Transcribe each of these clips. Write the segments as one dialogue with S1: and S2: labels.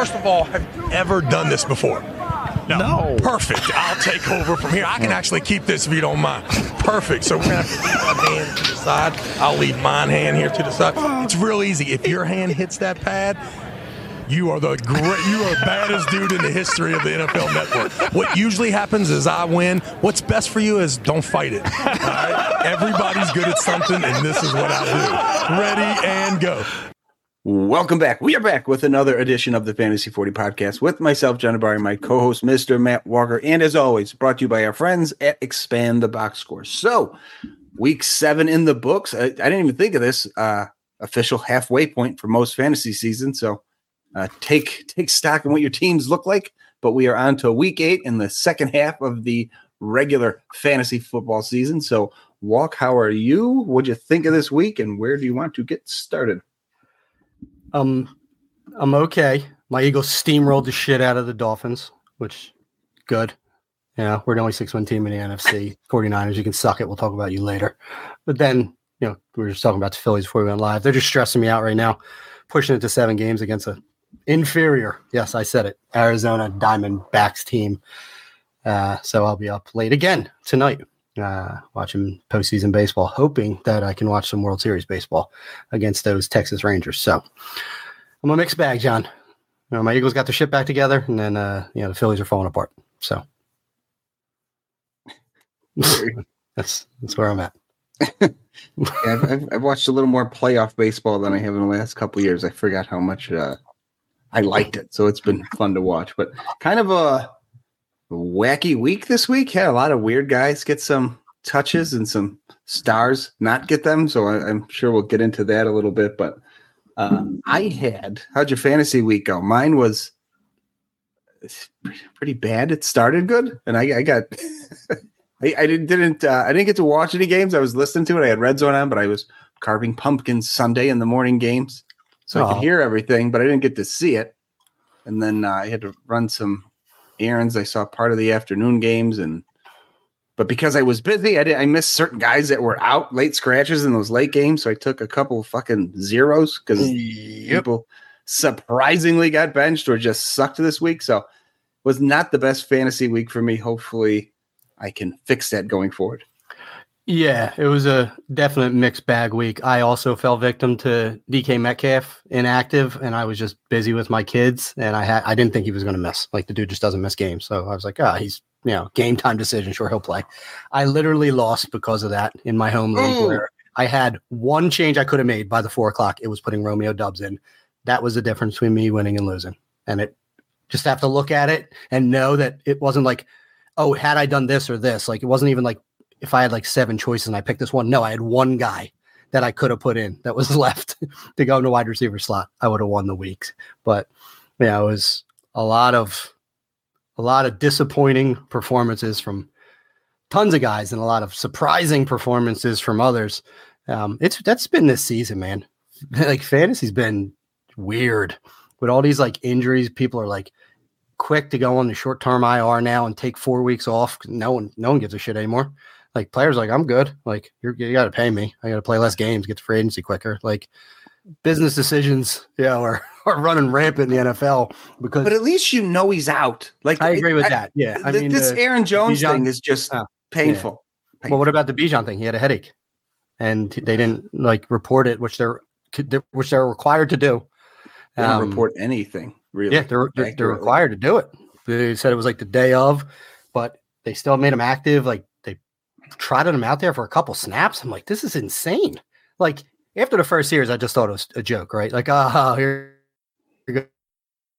S1: First of all, have you ever done this before?
S2: No.
S1: Perfect. I'll take over from here. I can actually keep this if you don't mind. Perfect. So we're gonna have to leave my hand to the side. I'll leave mine hand here to the side. It's real easy. If your hand hits that pad, you are the great, you are the baddest dude in the history of the NFL Network. What usually happens is I win. What's best for you is don't fight it. All right? Everybody's good at something, and this is what I do. Ready and go.
S2: Welcome back. We are back with another edition of the Fantasy 40 podcast with myself, John Abari, my co host, Mr. Matt Walker, and as always, brought to you by our friends at Expand the Box Score. So, week seven in the books. I, I didn't even think of this uh, official halfway point for most fantasy seasons. So, uh, take take stock in what your teams look like. But we are on to week eight in the second half of the regular fantasy football season. So, Walk, how are you? What'd you think of this week, and where do you want to get started?
S3: Um, I'm okay. My Eagles steamrolled the shit out of the Dolphins, which good. Yeah, we're the only six one team in the NFC. 49ers, you can suck it. We'll talk about you later. But then, you know, we were just talking about the Phillies before we went live. They're just stressing me out right now, pushing it to seven games against a inferior, yes, I said it, Arizona Diamondbacks team. Uh, so I'll be up late again tonight, uh, watching postseason baseball, hoping that I can watch some World Series baseball against those Texas Rangers. So I'm a mixed bag, John. You know, my Eagles got their shit back together, and then uh, you know the Phillies are falling apart. So that's that's where I'm at.
S2: yeah, I've, I've, I've, watched a little more playoff baseball than I have in the last couple years. I forgot how much uh, I liked it, so it's been fun to watch. But kind of a wacky week this week. Had a lot of weird guys get some touches and some stars not get them. So I, am sure we'll get into that a little bit. But uh, I had how'd your fantasy week go? Mine was pretty bad. It started good, and I, I got. I, I, didn't didn't uh, I didn't get to watch any games. I was listening to it. I had red zone on, but I was carving pumpkins Sunday in the morning games, so oh. I could hear everything, but I didn't get to see it. And then uh, I had to run some errands. I saw part of the afternoon games, and but because I was busy, I did I missed certain guys that were out late scratches in those late games. So I took a couple fucking zeros because yep. people surprisingly got benched or just sucked this week. So it was not the best fantasy week for me. Hopefully, I can fix that going forward.
S3: Yeah, it was a definite mixed bag week. I also fell victim to DK Metcalf inactive, and I was just busy with my kids, and I had I didn't think he was going to miss. Like the dude just doesn't miss games, so I was like, ah, oh, he's you know game time decision. Sure, he'll play. I literally lost because of that in my home league, where I had one change I could have made by the four o'clock. It was putting Romeo Doubs in. That was the difference between me winning and losing, and it just have to look at it and know that it wasn't like, oh, had I done this or this, like it wasn't even like if I had like seven choices and I picked this one. No, I had one guy that I could have put in that was left to go in into wide receiver slot. I would have won the week. But yeah, it was a lot of a lot of disappointing performances from tons of guys and a lot of surprising performances from others. Um, it's that's been this season, man. like fantasy's been weird with all these like injuries. People are like quick to go on the short term IR now and take four weeks off. No one, no one gives a shit anymore like players like I'm good. Like you, you got to pay me. I got to play less games, get to free agency quicker. Like business decisions, yeah, are, are running rampant in the NFL because.
S2: But at least you know he's out. Like
S3: I agree with I, that. Yeah,
S2: I mean this Aaron Jones Bijan, thing is just uh, painful,
S3: yeah. painful. Well, what about the Bijan thing? He had a headache, and they didn't like report it, which they're which they're required to do.
S2: They don't um, report anything really.
S3: Yeah, they're, they're, they're required to do it. They said it was like the day of, but they still made him active. Like trotted him out there for a couple snaps. I'm like, this is insane. Like after the first series, I just thought it was a joke, right? Like, ah, oh, here,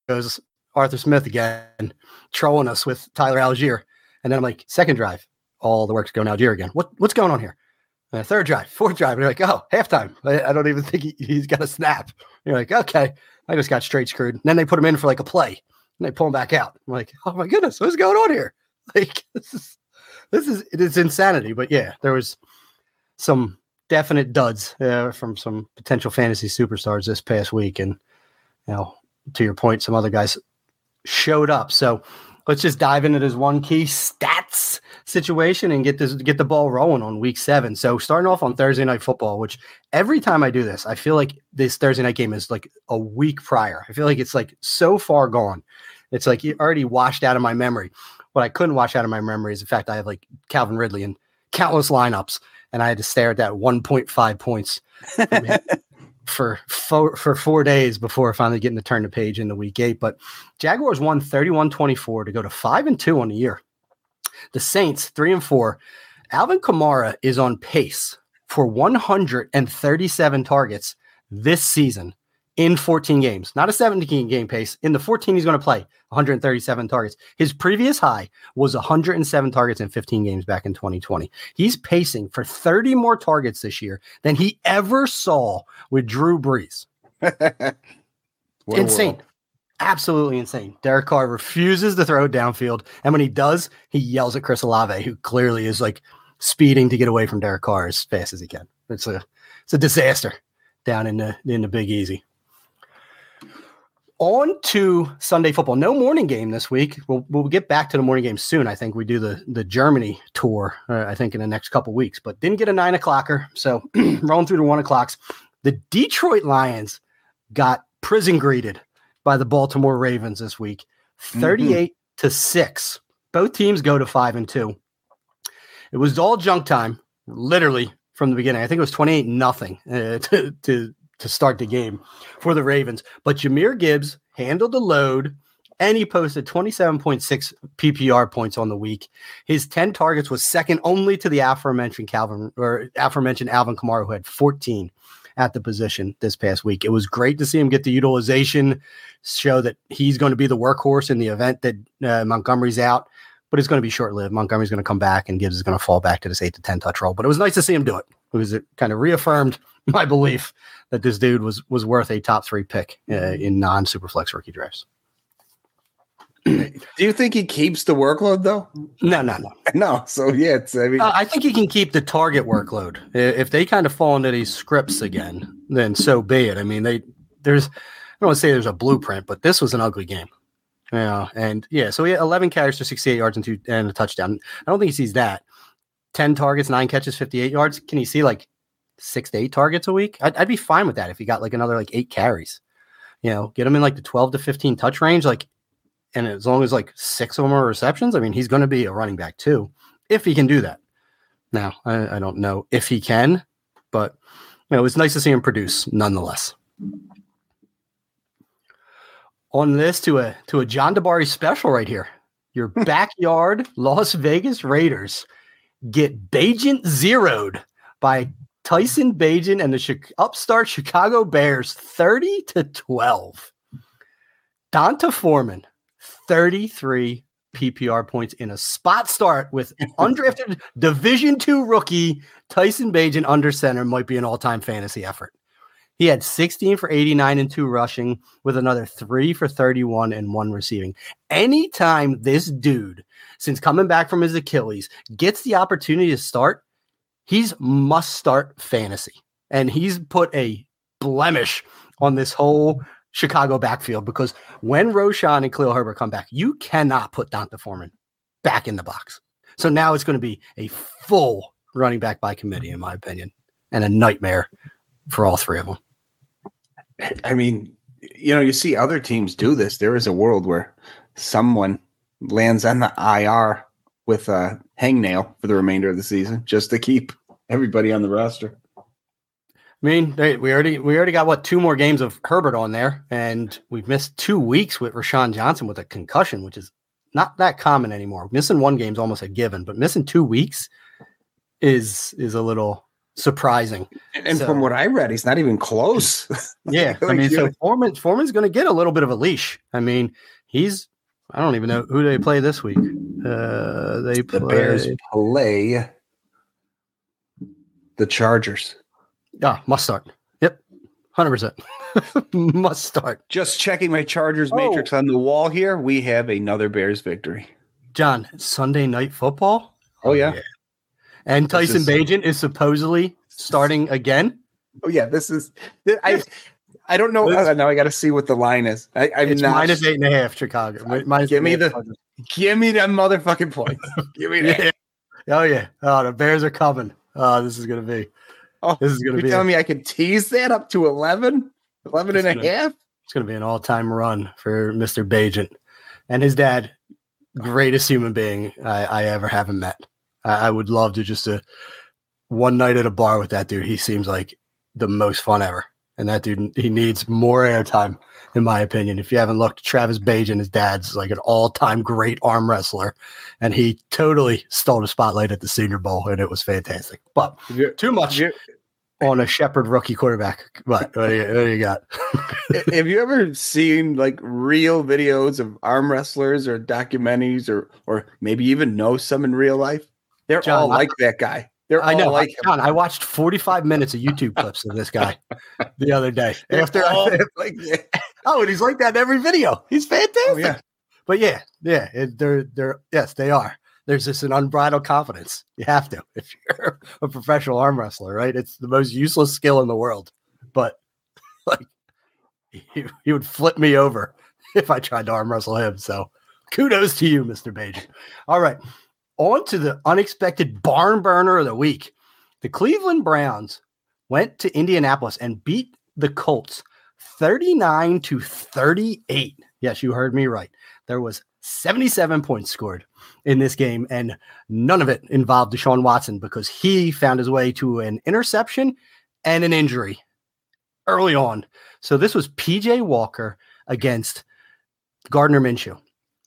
S3: goes Arthur Smith again, trolling us with Tyler Allgeier. And then I'm like, second drive, all the work's going Allgeier again. What what's going on here? Uh, third drive, fourth drive. And you're like, oh, halftime. I, I don't even think he, has got a snap. And you're like, okay, I just got straight screwed. And then they put him in for like a play and they pull him back out. I'm like, oh my goodness, what's going on here? Like, this is this is it is insanity. But yeah, there was some definite duds uh, from some potential fantasy superstars this past week, and you know, to your point, some other guys showed up. So let's just dive into this one key stats situation and get this get the ball rolling on week seven. So starting off on Thursday night football, which every time I do this, I feel like this Thursday night game is like a week prior. I feel like it's like so far gone. It's like already washed out of my memory. What I couldn't wash out of my memory is the fact I have like Calvin Ridley and countless lineups, and I had to stare at that 1.5 points for four, for four days before finally getting to turn the page in the week eight. But Jaguars won 31-24 to go to five and two on the year. The Saints three and four. Alvin Kamara is on pace for 137 targets this season in 14 games, not a 17 game pace. In the 14, he's going to play 137 targets. His previous high was 107 targets in 15 games back in 2020. He's pacing for 30 more targets this year than he ever saw with Drew Brees. insane. Absolutely insane. Derek Carr refuses to throw downfield. And when he does, he yells at Chris Olave, who clearly is like speeding to get away from Derek Carr as fast as he can. It's a it's a disaster down in the in the Big Easy. On to Sunday football. No morning game this week. We'll, we'll get back to the morning game soon. I think we do the the Germany tour. Uh, I think in the next couple weeks, but didn't get a nine o'clocker. So rolling through the one o'clocks. The Detroit Lions got prison greeted by the Baltimore Ravens this week, mm-hmm. thirty-eight mm-hmm. to six. Both teams go to five and two. It was all junk time, literally from the beginning. I think it was twenty-eight nothing uh, to, to to start the game for the Ravens. But Jahmyr Gibbs handled the load and he posted 27.6 PPR points on the week. His 10 targets was second only to the aforementioned Calvin or aforementioned Alvin Kamara, who had 14 at the position this past week. It was great to see him get the utilization, show that he's going to be the workhorse in the event that uh, Montgomery's out, but it's going to be short lived. Montgomery's going to come back and Gibbs is going to fall back to this eight to 10 touch role. But it was nice to see him do it. It was kind of reaffirmed my belief that this dude was was worth a top three pick uh, in non superflex rookie drafts.
S2: Do you think he keeps the workload though?
S3: No, no, no,
S2: no. So yeah, it's, I mean,
S3: uh, I think he can keep the target workload. If they kind of fall into these scripts again, then so be it. I mean, they there's I don't want to say there's a blueprint, but this was an ugly game. Yeah, and yeah, so he had 11 carries for 68 yards and two and a touchdown. I don't think he sees that. 10 targets, nine catches, 58 yards. Can he see like six to eight targets a week, I'd, I'd be fine with that if he got like another like eight carries. You know, get him in like the 12 to 15 touch range. Like, and as long as like six of them are receptions, I mean, he's going to be a running back too, if he can do that. Now, I, I don't know if he can, but you know, it's nice to see him produce nonetheless. On this to a to a John Dabari special right here. Your backyard Las Vegas Raiders get Bagent zeroed by Tyson Bagent and the upstart Chicago Bears 30 to 12. D'Onta Foreman, 33 PPR points in a spot start with undrafted Division two rookie Tyson Bagent under center might be an all-time fantasy effort. He had 16 for 89 and two rushing with another three for 31 and one receiving. Anytime this dude, since coming back from his Achilles, gets the opportunity to start, he's must start fantasy. And he's put a blemish on this whole Chicago backfield because when Roschon and Khalil Herbert come back, you cannot put D'Onta Foreman back in the box. So now it's going to be a full running back by committee, in my opinion, and a nightmare for all three of them.
S2: I mean, you know, you see other teams do this. There is a world where someone lands on the IR with a hangnail for the remainder of the season just to keep everybody on the roster.
S3: I mean, they, we already we already got what two more games of Herbert on there, and we've missed two weeks with Roschon Johnson with a concussion, which is not that common anymore. Missing one game is almost a given, but missing two weeks is is a little surprising.
S2: And so, from what I read, he's not even close.
S3: yeah, like, I mean, so Foreman Foreman's going to get a little bit of a leash. I mean, he's I don't even know who they play this week. Uh, they play,
S2: the Bears play the Chargers.
S3: Yeah, must start. Yep, hundred percent. Must start.
S2: Just checking my Chargers oh. matrix on the wall here. We have another Bears victory.
S3: John, Sunday night football.
S2: Oh, yeah. yeah.
S3: And Tyson is, Bagent is supposedly starting again.
S2: Oh yeah, this is I I don't know. Uh, now I got to see what the line is. I, I'm
S3: it's
S2: not,
S3: minus eight and a half. Chicago. Minus
S2: give me the give me that motherfucking point. give me that.
S3: Oh yeah. Oh, the Bears are coming. Oh, this is gonna be.
S2: Oh,
S3: This is gonna
S2: You're
S3: be.
S2: telling
S3: A,
S2: me I can tease that up to 11? 11 and a
S3: gonna-
S2: half?
S3: it's gonna be an all-time run for Mister Bagent and his dad. Greatest human being I, I ever haven't met. I, I would love to just a one night at a bar with that dude. He seems like the most fun ever. And that dude, he needs more airtime, in my opinion. If you haven't looked, Travis Bagent, his dad's like an all-time great arm wrestler, and he totally stole the spotlight at the Senior Bowl, and it was fantastic. But too much on a Shepherd rookie quarterback. But what do you, what do you got?
S2: have you ever seen like real videos of arm wrestlers or documentaries or or maybe even know some in real life? They're
S3: John,
S2: all
S3: I-
S2: like that guy. They're
S3: I
S2: all
S3: know.
S2: like.
S3: John, I watched 45 minutes of YouTube clips of this guy the other day. After
S2: all
S3: I,
S2: like.
S3: Oh, and he's like that in every video. He's fantastic.
S2: Oh, yeah.
S3: But yeah, yeah, it, they're they're yes, they are. There's just an unbridled confidence. You have to if you're a professional arm wrestler, right? It's the most useless skill in the world. But like, he, he would flip me over if I tried to arm wrestle him. So kudos to you, Mr. Page. All right, on to the unexpected barn burner of the week. The Cleveland Browns went to Indianapolis and beat the Colts 39 to 38. Yes, you heard me right. There was 77 points scored in this game, and none of it involved Deshaun Watson because he found his way to an interception and an injury early on. So this was PJ Walker against Gardner Minshew.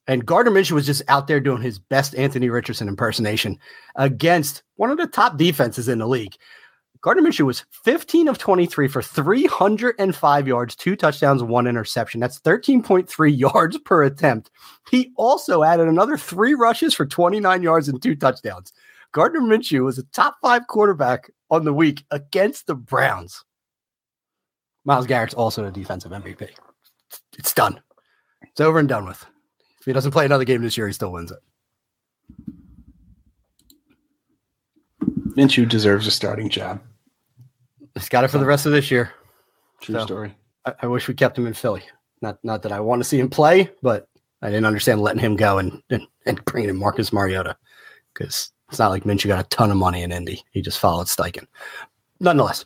S3: And Gardner Minshew was just out there doing his best Anthony Richardson impersonation against one of the top defenses in the league. Gardner Minshew was 15 of 23 for 305 yards, two touchdowns, one interception. That's 13.3 yards per attempt. He also added another three rushes for 29 yards and two touchdowns. Gardner Minshew was a top five quarterback on the week against the Browns. Myles Garrett's also a defensive MVP. It's done. It's over and done with. If he doesn't play another game this year, he still wins it.
S2: Minshew deserves a starting job.
S3: He's got it for the rest of this year.
S2: True
S3: So-
S2: story.
S3: I, I wish we kept him in Philly. Not not that I want to see him play, but I didn't understand letting him go and and, and bringing in Marcus Mariota because it's not like Minshew got a ton of money in Indy. He just followed Steichen. Nonetheless,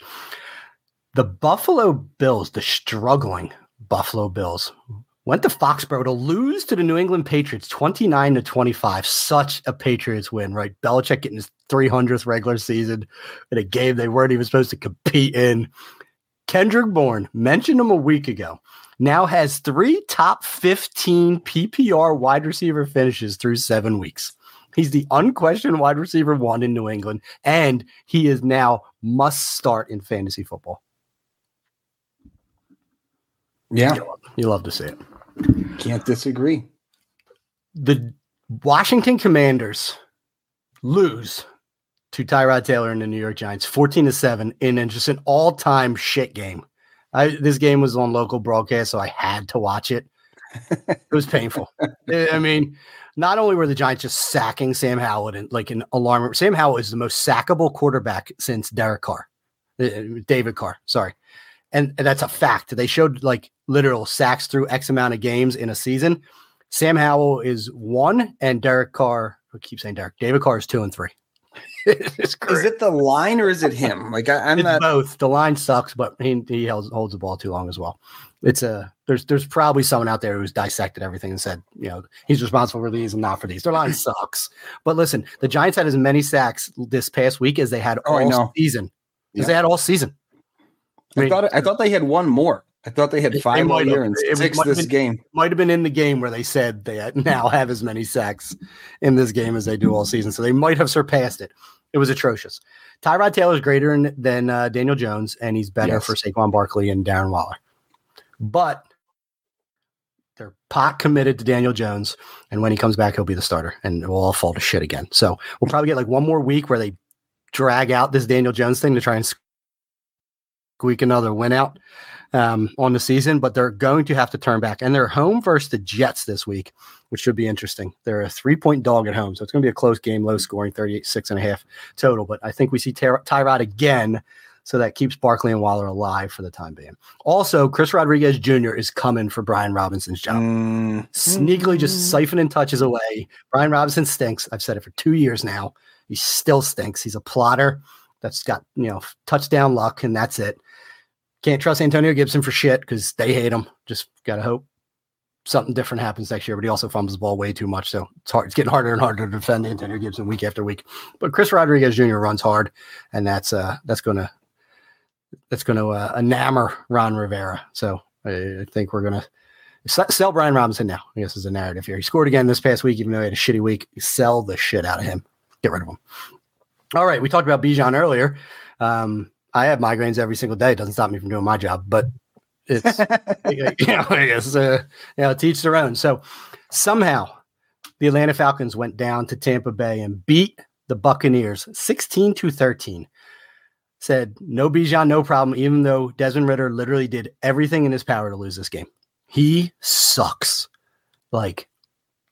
S3: the Buffalo Bills, the struggling Buffalo Bills, went to Foxborough to lose to the New England Patriots 29 to 25. Such a Patriots win, right? Belichick getting his 300th regular season in a game they weren't even supposed to compete in. Kendrick Bourne, mentioned him a week ago, now has three top 15 PPR wide receiver finishes through seven weeks. He's the unquestioned wide receiver one in New England, and he is now must start in fantasy football.
S2: Yeah,
S3: You love to see it.
S2: Can't disagree.
S3: The Washington Commanders lose to Tyrod Taylor and the New York Giants 14 to 7 in an- just an all-time shit game. I, this game was on local broadcast, so I had to watch it. It was painful. I I mean, not only were the Giants just sacking Sam Howell and like an alarm. Sam Howell is the most sackable quarterback since Derek Carr, uh, David Carr. Sorry, and, and that's a fact. They showed like literal sacks through X amount of games in a season. Sam Howell is one, and Derek Carr. I keep saying Derek. David Carr is two and three.
S2: Is it the line or is it him? Like I, I'm
S3: It's
S2: not.
S3: both. The line sucks, but he he holds, holds the ball too long as well. It's a there's there's probably someone out there who's dissected everything and said you know he's responsible for these and not for these. Their line sucks. But listen, the Giants had as many sacks this past week as they had
S2: Oh,
S3: all season. Because
S2: Yeah.
S3: they had all season. I
S2: I thought I thought they had one more. I thought they had
S3: they
S2: five
S3: have.
S2: year and six this
S3: been-
S2: game.
S3: might have been in the game where they said they now have as many sacks in this game as they do all season. So they might have surpassed it. It was atrocious. Tyrod Taylor is greater in, than uh, Daniel Jones, and he's better
S2: Yes.
S3: for Saquon Barkley and Darren Waller. But they're pot committed to Daniel Jones, and when he comes back, he'll be the starter, and it will all fall to shit again. So we'll probably get like one more week where they drag out this Daniel Jones thing to try and squeak another win out um, on the season, but they're going to have to turn back. And they're home versus the Jets this week, which should be interesting. They're a three point dog at home. So it's going to be a close game, low scoring, 38, six and a half total. But I think we see Ty- Tyrod again. So that keeps Barkley and Waller alive for the time being. Also, Chris Rodriguez Jr. is coming for Brian Robinson's job.
S2: Mm,
S3: Sneakily just siphoning touches away. Brian Robinson stinks. I've said it for two years now. He still stinks. He's a plotter that's got, you know, touchdown luck, and that's it. Can't trust Antonio Gibson for shit because they hate him. Just gotta hope something different happens next year. But he also fumbles the ball way too much, so it's hard. It's getting harder and harder to defend Antonio Gibson week after week. But Chris Rodriguez Jr. runs hard, and that's uh that's gonna that's gonna uh, enamor Ron Rivera. So I, think we're gonna sell Brian Robinson now. I guess is a narrative here. He scored again this past week, even though he had a shitty week. Sell the shit out of him. Get rid of him. All right, we talked about Bijan earlier. Um, I have migraines every single day. It doesn't stop me from doing my job, but it's you know, it's, uh, you know, teach their own. So somehow the Atlanta Falcons went down to Tampa Bay and beat the Buccaneers 16 to 13. Said no Bijan, no problem, even though Desmond Ridder literally did everything in his power to lose this game. He sucks. Like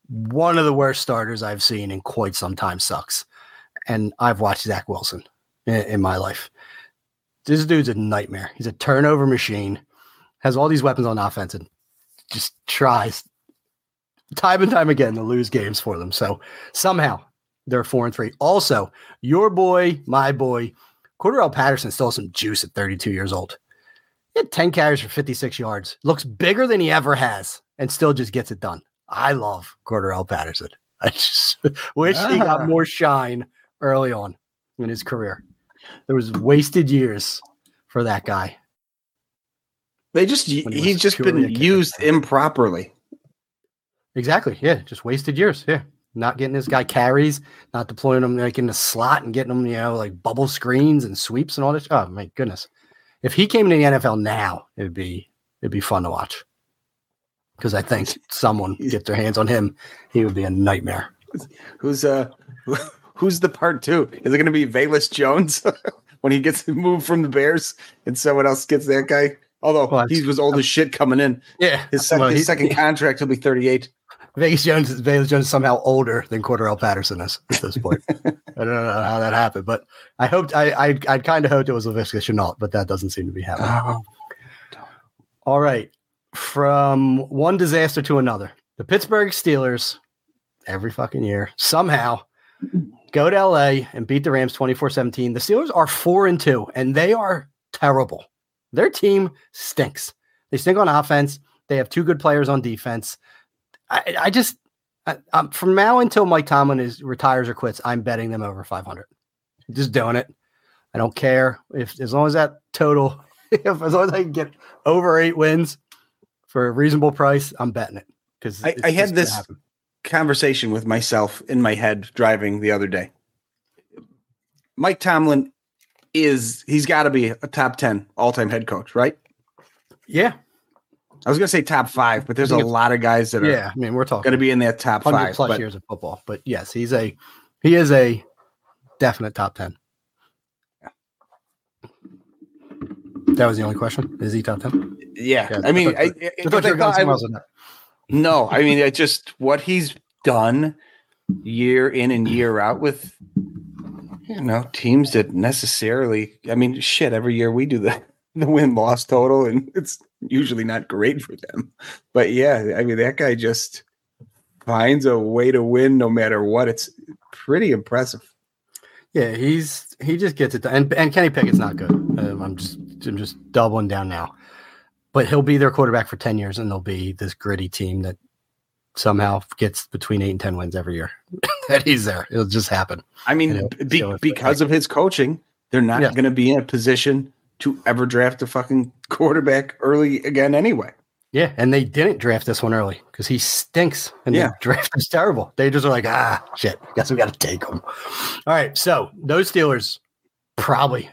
S3: one of the worst starters I've seen in quite some time sucks. And I've watched Zach Wilson in, in my life. This dude's a nightmare. He's a turnover machine, has all these weapons on offense, and just tries time and time again to lose games for them. So somehow they're four and three. Also, your boy, my boy, Cordarrelle Patterson still has some juice at 32 years old. He had 10 carries for 56 yards. Looks bigger than he ever has and still just gets it done. I love Cordarrelle Patterson. I just wish he
S2: Ah.
S3: got more shine early on in his career. There was wasted years for that guy.
S2: they just
S3: he
S2: he's just been used improperly.
S3: Exactly. Yeah. Just wasted years. Yeah. Not getting this guy carries, not deploying him like in the slot and getting him, you know, like bubble screens and sweeps and all this. Oh my goodness. If he came into the NFL now, it'd be it'd be fun to watch. Because I think someone get their hands on him, he would be a nightmare.
S2: Who's uh who's the part two? Is it gonna be Velus Jones when he gets moved from the Bears and someone else gets that guy? Although
S3: Well,
S2: he was old as shit coming in.
S3: Yeah.
S2: His, sec-
S3: Well,
S2: his second contract will be 38.
S3: Velus Jones, Velus Jones is somehow older than Cordell Patterson is at this point. I don't know how that happened, but I hoped I I, I kind of hoped it was Laviska Shenault, but that doesn't seem to be happening.
S2: Oh,
S3: All right. From one disaster to another. The Pittsburgh Steelers, every fucking year, somehow go to LA and beat the Rams 24 17. The Steelers are four and two, and they are terrible. Their team stinks. They stink on offense. They have two good players on defense. I, I just, I, from now until Mike Tomlin is retires or quits, I'm betting them over 500. Just doing it. I don't care if, as long as that total, if as long as I can get over eight wins for a reasonable price, I'm betting it because
S2: I- I had this- conversation with myself in my head driving the other day. Mike Tomlin is he's got to be a top 10 all-time head coach, right?
S3: Yeah,
S2: I was going to say top 5, but there's a lot of guys that are
S3: yeah. I mean, we're talking
S2: going to be in that top 5.
S3: plus
S2: but
S3: years of football, but yes, he's a he is a definite top ten. That was the only question. Is he top ten?
S2: yeah,
S3: Yeah,
S2: I mean,
S3: I
S2: I,
S3: thought-
S2: I,
S3: I thought you were
S2: no, I mean, it just what he's done year in and year out with you know teams that necessarily. I mean, shit. Every year we do the the win loss total, and it's usually not great for them. But yeah, I mean, that guy just finds a way to win no matter what. It's pretty impressive.
S3: Yeah, he's he just gets it done. And, and Kenny Pickett's not good. Um, I'm just I'm just doubling down now. But he'll be their quarterback for 10 years and they'll be this gritty team that somehow gets between 8 and 10 wins every year. that he's there. It'll just happen.
S2: I mean, be, because of his coaching, they're not
S3: Yeah.
S2: going to be in a position to ever draft a fucking quarterback early again anyway.
S3: Yeah, and they didn't draft this one early because he stinks, and
S2: Yeah.
S3: the draft is terrible. They just are like, ah, shit. Guess we got to take him. All right, so those Steelers probably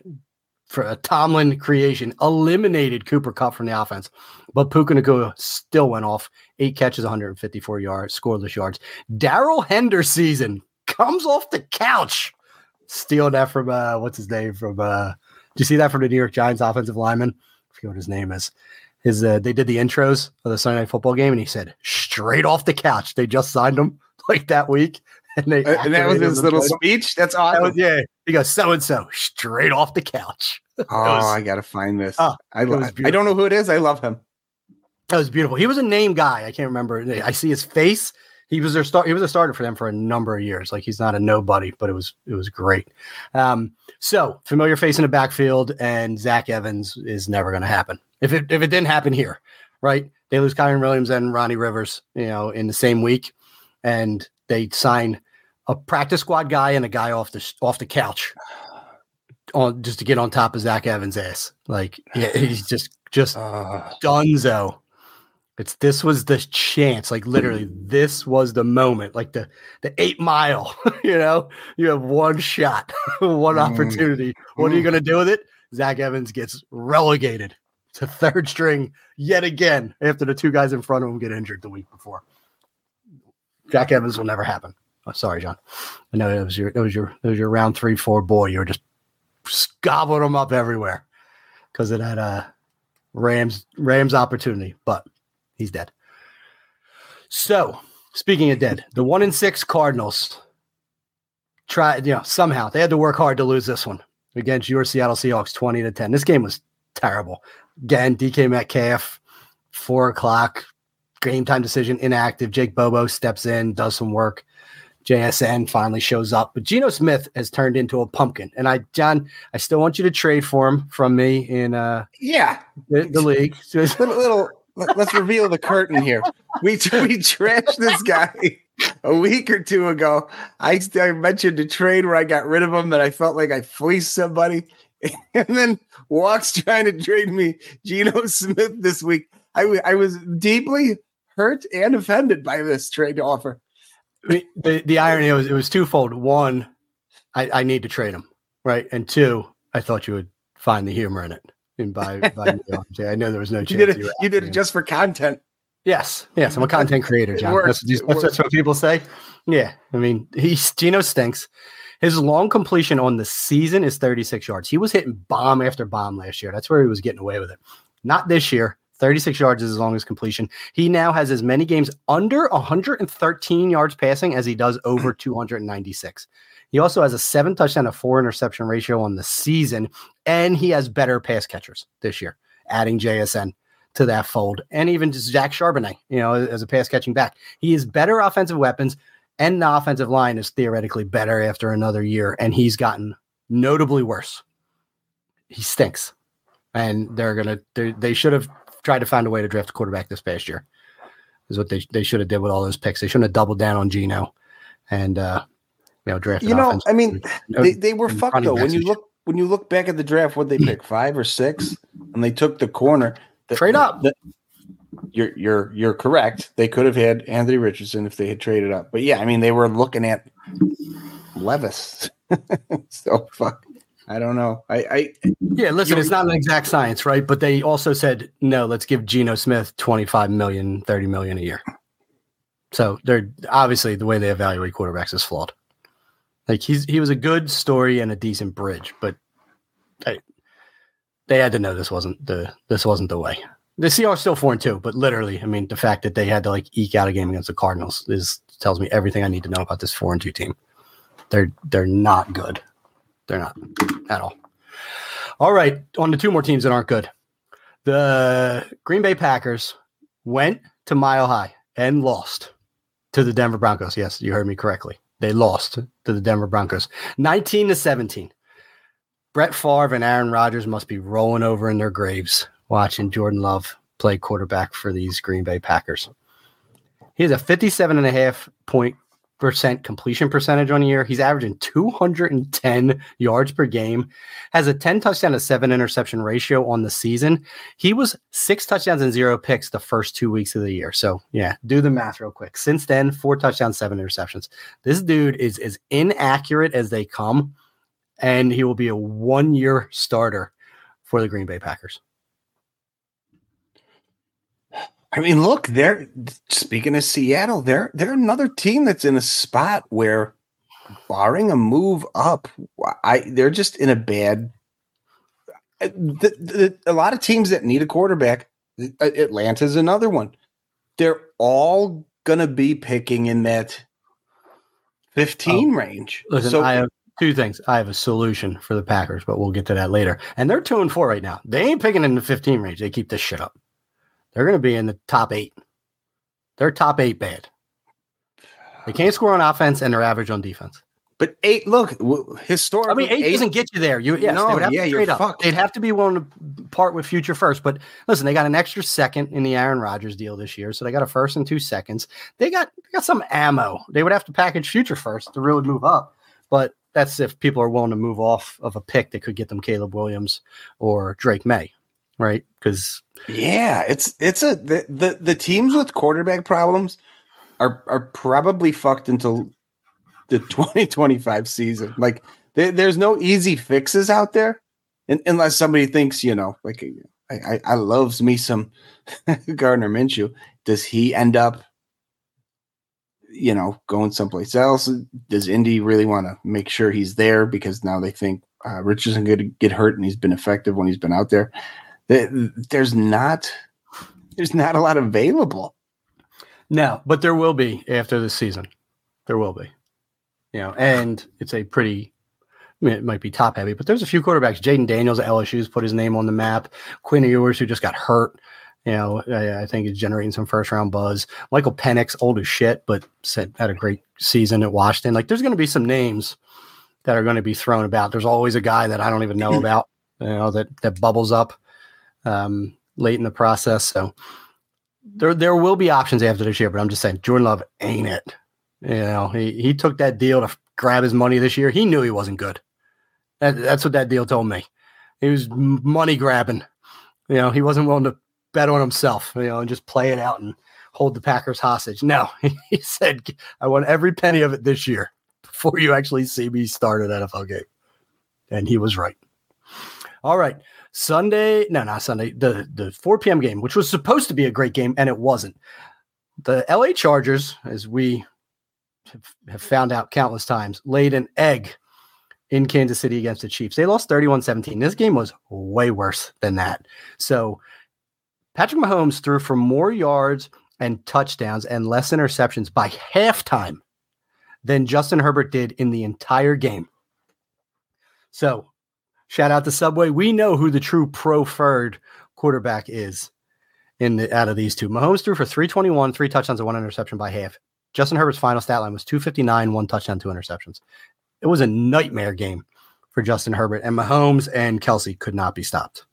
S3: for a Tomlin creation eliminated Cooper Kupp from the offense, but Puka Nacua still went off eight catches, 154 yards, scoreless yards. Darrell Henderson comes off the couch, stealing that from uh, what's his name from uh, do you see that from the New York Giants offensive lineman? I forget what his name is his uh, they did the intros of the Sunday night football game, and he said straight off the couch. They just signed him like that week, and they
S2: and that was his little speech. That's
S3: That
S2: awesome.
S3: was- yeah, he goes so and so straight off the couch.
S2: Oh,
S3: was-
S2: I gotta find this.
S3: Oh,
S2: I,
S3: was
S2: lo- I don't know who it is. I love him.
S3: That was beautiful. He was a name guy. I can't remember. I see his face. He was their start. He was a starter for them for a number of years. Like he's not a nobody, but it was it was great. Um, so familiar face in the backfield, and Zach Evans is never going to happen. If it if it didn't happen here, right? They lose Kyren Williams and Ronnie Rivers, you know, in the same week, and they sign a practice squad guy and a guy off the off the couch on just to get on top of Zach Evans' ass. Like yeah, he's just just
S2: Uh,
S3: Dunzo. It's this was the chance, like literally, this was the moment, like the the eight mile. you know, you have one shot, one
S2: Mm.
S3: opportunity. What are you going to do with it? Zach Evans gets relegated to third string yet again after the two guys in front of him get injured the week before. Jack Evans will never happen. Oh, sorry, John. I know it was your it was your it was your round three four boy. You were just gobbling them up everywhere because of that uh Rams Rams opportunity, but he's dead. So speaking of dead, the one in six Cardinals tried, you know, somehow they had to work hard to lose this one against your Seattle Seahawks 20 to 10. This game was terrible. Again, DK Metcalf, four o'clock, game time decision, inactive. Jake Bobo steps in, does some work. JSN finally shows up, but Geno Smith has turned into a pumpkin. And I, John, I still want you to trade for him from me in uh,
S2: yeah,
S3: the, the league.
S2: little, little let, us reveal the curtain here. We we trashed this guy a week or two ago. I, I mentioned a trade where I got rid of him that I felt like I fleeced somebody, and then Walk's trying to trade me Geno Smith this week. I I was deeply hurt and offended by this trade offer.
S3: I mean, the, the irony was it was twofold. One, I, I need to trade him, right? And two, I thought you would find the humor in it. And by, by I know there was no chance.
S2: You did it.
S3: were
S2: You did it just for content.
S3: Yes, yes. I'm a content creator, John.
S2: worked.
S3: That's, that's, that's what people say. Yeah, I mean, he's Geno stinks. His long completion on the season is 36 yards. He was hitting bomb after bomb last year. That's where he was getting away with it. Not this year. 36 yards is his longest completion. He now has as many games under 113 yards passing as he does over 296. He also has a seven touchdown to four interception ratio on the season, and he has better pass catchers this year, adding JSN to that fold, and even just Zach Charbonnet, you know, as a pass catching back. He has better offensive weapons, and the offensive line is theoretically better after another year, and he's gotten notably worse. He stinks, and they're gonna they should have tried to find a way to draft a quarterback this past year. Is what they they should have did with all those picks. They shouldn't have doubled down on Geno, and uh, you know, drafted.
S2: You know,
S3: offensive-
S2: I mean, they, they were fucked though. When you look when you look back at the draft, what they pick five or six, and they took the corner. The,
S3: Trade up.
S2: the- you're you're you're correct. They could have had Anthony Richardson if they had traded up. But yeah, I mean, they were looking at Levis. so fuck. I don't know. I, I
S3: Yeah, listen, it's not an exact science, right? But they also said, no, let's give Geno Smith 25 million, 30 million a year. So they're obviously the way they evaluate quarterbacks is flawed. Like he's he was a good story and a decent bridge, but they, they had to know this wasn't the this wasn't the way. The Seahawks still four and two, but literally, I mean, the fact that they had to like eke out a game against the Cardinals is tells me everything I need to know about this four and two team. They're they're not good. They're not at all. All right, on to two more teams that aren't good. The Green Bay Packers went to Mile High and lost to the Denver Broncos. Yes, you heard me correctly. They lost to the Denver Broncos, 19 to 17. Brett Favre and Aaron Rodgers must be rolling over in their graves watching Jordan Love play quarterback for these Green Bay Packers. He has a 57 and a half point percent completion percentage on the year. He's averaging 210 yards per game, has a 10 touchdown to seven interception ratio on the season. He was six touchdowns and zero picks the first two weeks of the year. So yeah, do the math real quick. Since then, four touchdowns, seven interceptions. This dude is as inaccurate as they come, and he will be a one year starter for the Green Bay Packers.
S2: I mean, look, they're speaking of Seattle, they're they're another team that's in a spot where, barring a move up, I they're just in a bad. uh, The, the, a lot of teams that need a quarterback, uh, Atlanta's another one. They're all gonna be picking in that fifteen range.
S3: Listen,
S2: so
S3: I have two things. I have a solution for the Packers, but we'll get to that later. And they're two and four right now. They ain't picking in the 15 range. They keep this shit up. They're going to be in the top eight. They're top eight bad. They can't score on offense and they're average on defense.
S2: But eight, look, historically,
S3: I mean, eight, doesn't get you there. You yes,
S2: No,
S3: they would oh, have
S2: yeah,
S3: to
S2: you're
S3: trade up.
S2: fucked.
S3: They'd have to be willing to part with future first. But listen, they got an extra second in the Aaron Rodgers deal this year, so they got a first and two seconds. They got they got some ammo. They would have to package future first to really move up. But that's if people are willing to move off of a pick that could get them Caleb Williams or Drake Maye, right? Because
S2: Yeah, it's it's a the, the the teams with quarterback problems are are probably fucked until the 2025 season. Like there, there's no easy fixes out there, un unless somebody thinks you know, like I I, I loves me some Gardner Minshew. Does he end up, you know, going someplace else? Does Indy really want to make sure he's there because now they think uh, Richardson going to get hurt and he's been effective when he's been out there? There- There's not there's not a lot available.
S3: No, but there will be after the season. There will be. You know, and it's a pretty I mean, it might be top heavy, but there's a few quarterbacks. Jayden Daniels at LSU's put his name on the map. Quinn Ewers, who just got hurt, you know, I, I think is generating some first round buzz. Michael Penix, old as shit, but said had a great season at Washington. Like, there's going to be some names that are going to be thrown about. There's always a guy that I don't even know about, you know, that that bubbles up um, late in the process. So there there will be options after this year, but I'm just saying Jordan Love ain't it. You know, he he took that deal to grab his money this year. He knew he wasn't good. That, that's what that deal told me. He was money grabbing. You know, he wasn't willing to bet on himself. You know, and just play it out and hold the Packers hostage. No, he said, "I want every penny of it this year before you actually see me start an NFL game." And he was right. All right. Sunday, no, not Sunday, the, the 4 p.m. game, which was supposed to be a great game, and it wasn't. The LA Chargers, as we have- found out countless times, laid an egg in Kansas City against the Chiefs. They lost 31 17. This game was way worse than that. So Patrick Mahomes threw for more yards and touchdowns and less interceptions by halftime than Justin Herbert did in the entire game. So shout out to Subway. We know who the true preferred quarterback is in the out of these two. Mahomes threw for 321, three touchdowns and one interception by half. Justin Herbert's final stat line was 259, one touchdown, two interceptions. It was a nightmare game for Justin Herbert, and Mahomes and Kelce could not be stopped.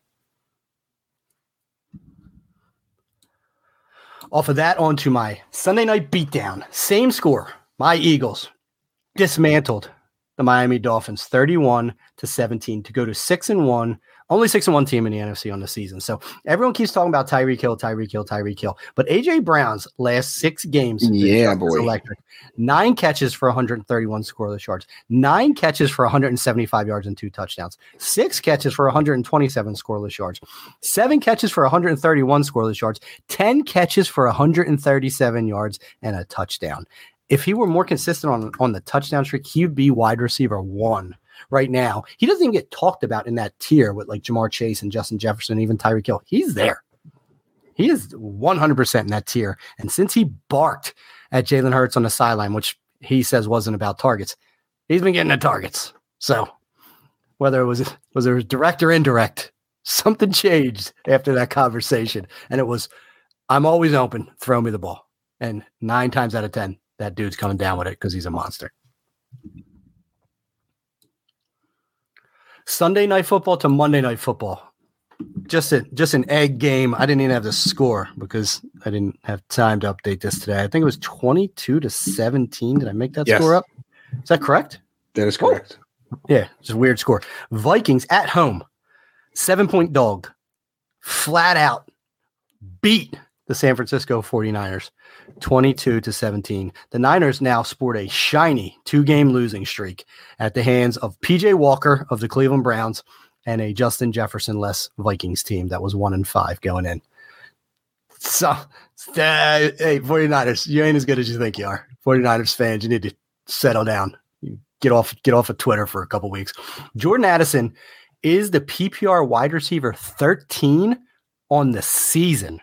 S3: Off of that, on to my Sunday night beatdown. Same score. My Eagles dismantled the Miami Dolphins 31 to 17 to go to 6 and 1. Only 6 and 1 team in the NFC on the season. So everyone keeps talking about Tyreek Hill, Tyreek Hill, Tyreek Hill. But AJ Brown's last 6 games
S2: Yeah, boy.
S3: electric. 9 catches for 131 scoreless yards. 9 catches for 175 yards and 2 touchdowns. 6 catches for 127 scoreless yards. 7 catches for 131 scoreless yards. 10 catches for 137 yards and a touchdown if he were more consistent on on the touchdown streak, he'd be wide receiver one right now. He doesn't even get talked about in that tier with like Ja'Marr Chase and Justin Jefferson, even Tyreek Hill. He's there. He is 100% in that tier. And since he barked at Jalen Hurts on the sideline, which he says wasn't about targets, he's been getting the targets. So whether it was was it direct or indirect, something changed after that conversation. And it was, I'm always open, throw me the ball. And nine times out of 10, that dude's coming down with it because he's a monster. Sunday night football to Monday night football. Just a just an egg game. I didn't even have the score because I didn't have time to update this today. I think it was 22 to 17. Did I make that
S2: Yes.
S3: score up? Is that correct?
S2: That is correct.
S3: Yeah, it's a weird score. Vikings at home, seven point dog, flat out beat the San Francisco 49ers 22 to 17. The Niners now sport a shiny two game losing streak at the hands of PJ Walker of the Cleveland Browns and a Justin Jefferson less Vikings team that was one and five going in. So, uh, hey, 49ers, you ain't as good as you think you are. 49ers fans, you need to settle down get off get off of Twitter for a couple weeks. Jordan Addison is the PPR wide receiver 13 on the season.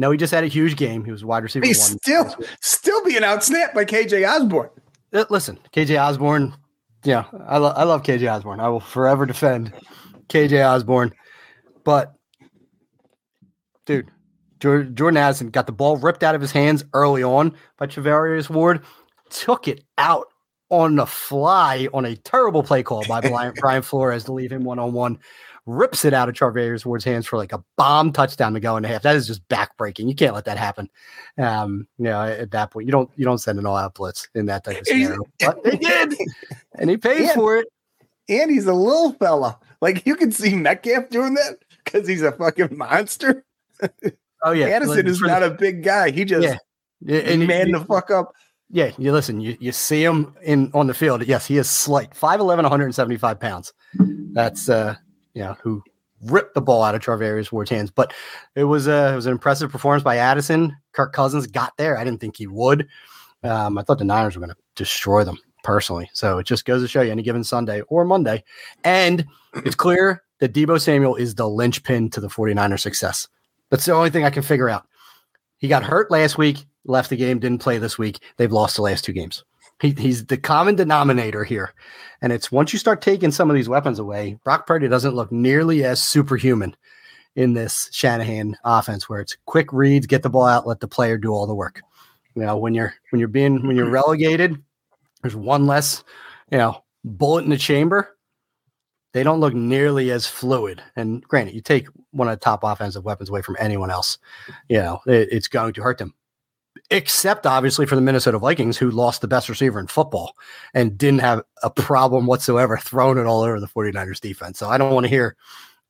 S3: No, he just had a huge game. He was wide receiver
S2: He's
S3: one.
S2: still still being outsnapped by KJ Osborne.
S3: Uh, Listen, KJ Osborne yeah, I, lo- I love KJ Osborne. I will forever defend KJ Osborne. But, dude, Jordan Addison got the ball ripped out of his hands early on by Charvarius Ward, took it out on the fly on a terrible play call by Brian Flores to leave him one on one rips it out of Charvarius Ward's hands for like a bomb touchdown to go in the half. That is just backbreaking. You can't let that happen. Um, you know, at that point, you don't you don't send an all out blitz in that type of scenario. But they did, and he paid and, for it.
S2: And he's a little fella. Like you can see Metcalf doing that because he's a fucking monster.
S3: Oh yeah,
S2: Addison like, is not the, a big guy. He just yeah, and man the fuck up.
S3: Yeah, you listen. You you see him in on the field. Yes, he is slight. 5'11", 175 pounds. That's uh you know, who ripped the ball out of Charvarius Ward's hands. But it was a it was an impressive performance by Addison. Kirk Cousins got there. I didn't think he would. Um, I thought the Niners were going to destroy them personally. So it just goes to show you any given Sunday or Monday. And it's clear that Deebo Samuel is the linchpin to the 49ers success. That's the only thing I can figure out. He got hurt last week, left the game, didn't play this week. They've lost the last two games. He, he's the common denominator here. And it's once you start taking some of these weapons away, Brock Purdy doesn't look nearly as superhuman in this Shanahan offense where it's quick reads, get the ball out, let the player do all the work. You know, when you're when you're being when you're relegated, there's one less, you know, bullet in the chamber. They don't look nearly as fluid. And granted, you take one of the top offensive weapons away from anyone else, you know, it, it's going to hurt them except obviously for the Minnesota Vikings, who lost the best receiver in football and didn't have a problem whatsoever throwing it all over the 49ers defense. So I don't want to hear,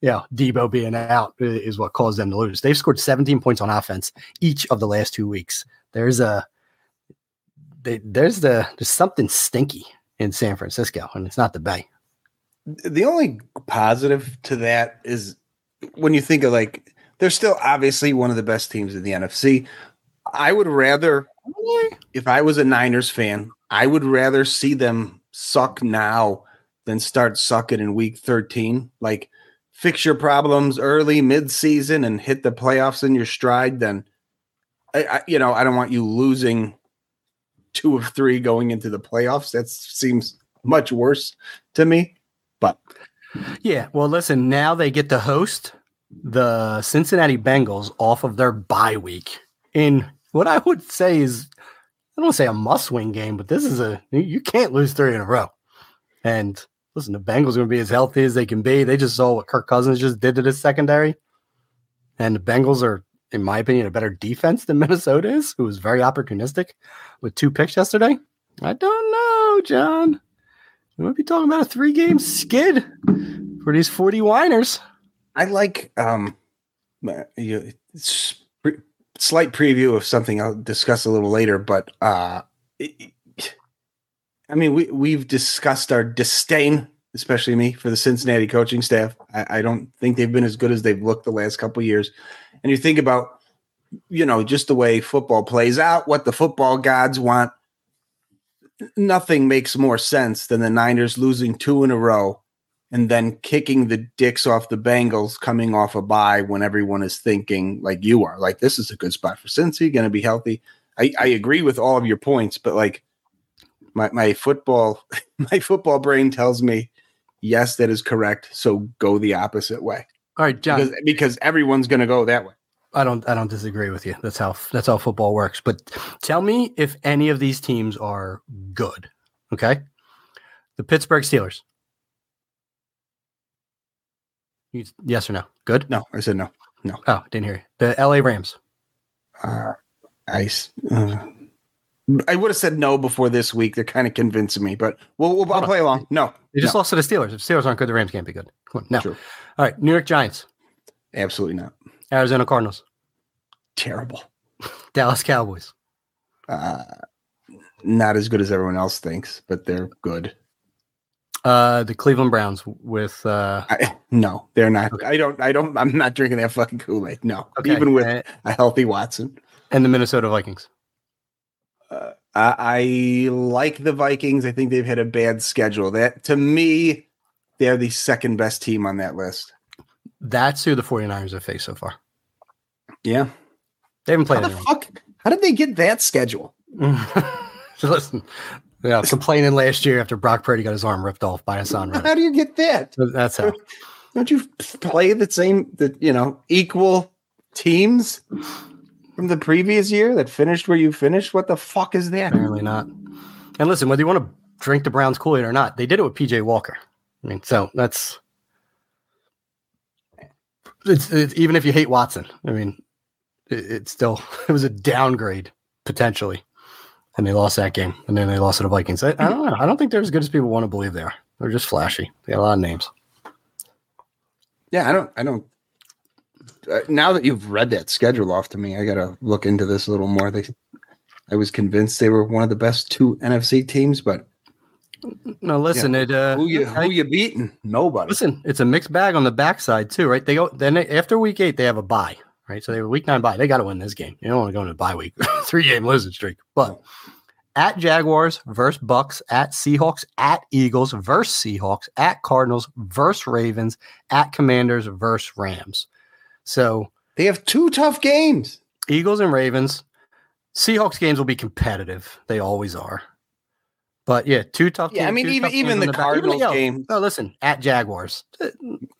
S3: you know, Deebo being out is what caused them to lose. They've scored 17 points on offense each of the last two weeks. There's a, they, there's the, there's something stinky in San Francisco, and it's not the Bay.
S2: The only positive to that is when you think of like, they're still obviously one of the best teams in the NFC, I would rather, if I was a Niners fan, I would rather see them suck now than start sucking in week 13. Like, fix your problems early, mid season, and hit the playoffs in your stride. Then, I, I, you know, I don't want you losing two of three going into the playoffs. That seems much worse to me. But
S3: yeah, well, listen, now they get to host the Cincinnati Bengals off of their bye week in what I would say is, I don't want to say a must win game, but this is a, you can't lose three in a row. And listen, the Bengals are going to be as healthy as they can be. They just saw what Kirk Cousins just did to this secondary. And the Bengals are, in my opinion, a better defense than Minnesota is, who was very opportunistic with two picks yesterday. I don't know, John. We might be talking about a three game skid for these 40 whiners.
S2: I like um you, slight preview of something I'll discuss a little later, but uh, it, I mean, we we've discussed our disdain, especially me, for the Cincinnati coaching staff. I, I don't think they've been as good as they've looked the last couple years. And you think about, you know, just the way football plays out, what the football gods want. Nothing makes more sense than the Niners losing two in a row and then kicking the dicks off the Bengals coming off a bye when everyone is thinking like you are, like this is a good spot for Cincy, going to be healthy. I, I agree with all of your points, but like my my football my football brain tells me yes, that is correct. So go the opposite way.
S3: All right, John,
S2: because, because everyone's going to go that way.
S3: I don't I don't disagree with you. That's how that's how football works. But tell me if any of these teams are good. Okay. The Pittsburgh Steelers. Yes or no? Good.
S2: No, I said no. No.
S3: Oh, didn't hear you. The L.A. Rams.
S2: Uh, I. Uh, I would have said no before this week. They're kind of convincing me, but we'll, we'll I'll play along. No,
S3: they just
S2: no.
S3: lost to the Steelers. If Steelers aren't good, the Rams can't be good. Come on, no. True. All right, New York Giants.
S2: Absolutely not.
S3: Arizona Cardinals.
S2: Terrible.
S3: Dallas Cowboys.
S2: Uh, not as good as everyone else thinks, but they're good.
S3: Uh, the Cleveland Browns with uh,
S2: I, no, they're not. Okay. I don't. I don't. I'm not drinking that fucking Kool Aid. No, okay. even with and, a healthy Watson
S3: and the Minnesota Vikings.
S2: Uh, I, I like the Vikings. I think they've had a bad schedule. That to me, they're the second best team on that list.
S3: That's who the 49ers have faced so far.
S2: Yeah,
S3: they haven't played.
S2: How the fuck? How did they get that schedule?
S3: so listen, Yeah, complaining last year after Brock Purdy got his arm ripped off by Hassan
S2: How do you get that?
S3: That's how.
S2: Don't you play the same, the you know, equal teams from the previous year that finished where you finished? What the fuck is that?
S3: Apparently not. And listen, whether you want to drink the Browns Kool Aid or not, they did it with PJ Walker. I mean, so that's it's, it's even if you hate Watson. I mean, it, it's still it was a downgrade potentially, and they lost that game, and then they lost to the Vikings. I, I don't know. I don't think they're as good as people want to believe they are. They're just flashy. They got a lot of names.
S2: Yeah, I don't. I don't. Uh, now that you've read that schedule off to me, I gotta look into this a little more. They, I was convinced they were one of the best two NFC teams, but
S3: no, listen, yeah. it uh,
S2: who you who you beating? Nobody.
S3: Listen, it's a mixed bag on the backside too, right? They go then after week eight, they have a bye, right? So they were week nine bye. They got to win this game. You don't want to go into a bye week, three game losing streak. But at Jaguars versus Bucks, at Seahawks, at Eagles versus Seahawks, at Cardinals versus Ravens, at Commanders versus Rams. So
S2: they have two tough games.
S3: Eagles and Ravens. Seahawks games will be competitive. They always are. But yeah, two tough.
S2: Yeah,
S3: teams,
S2: I mean, even even the, the Cardinals even, game.
S3: No, listen, at Jaguars, uh,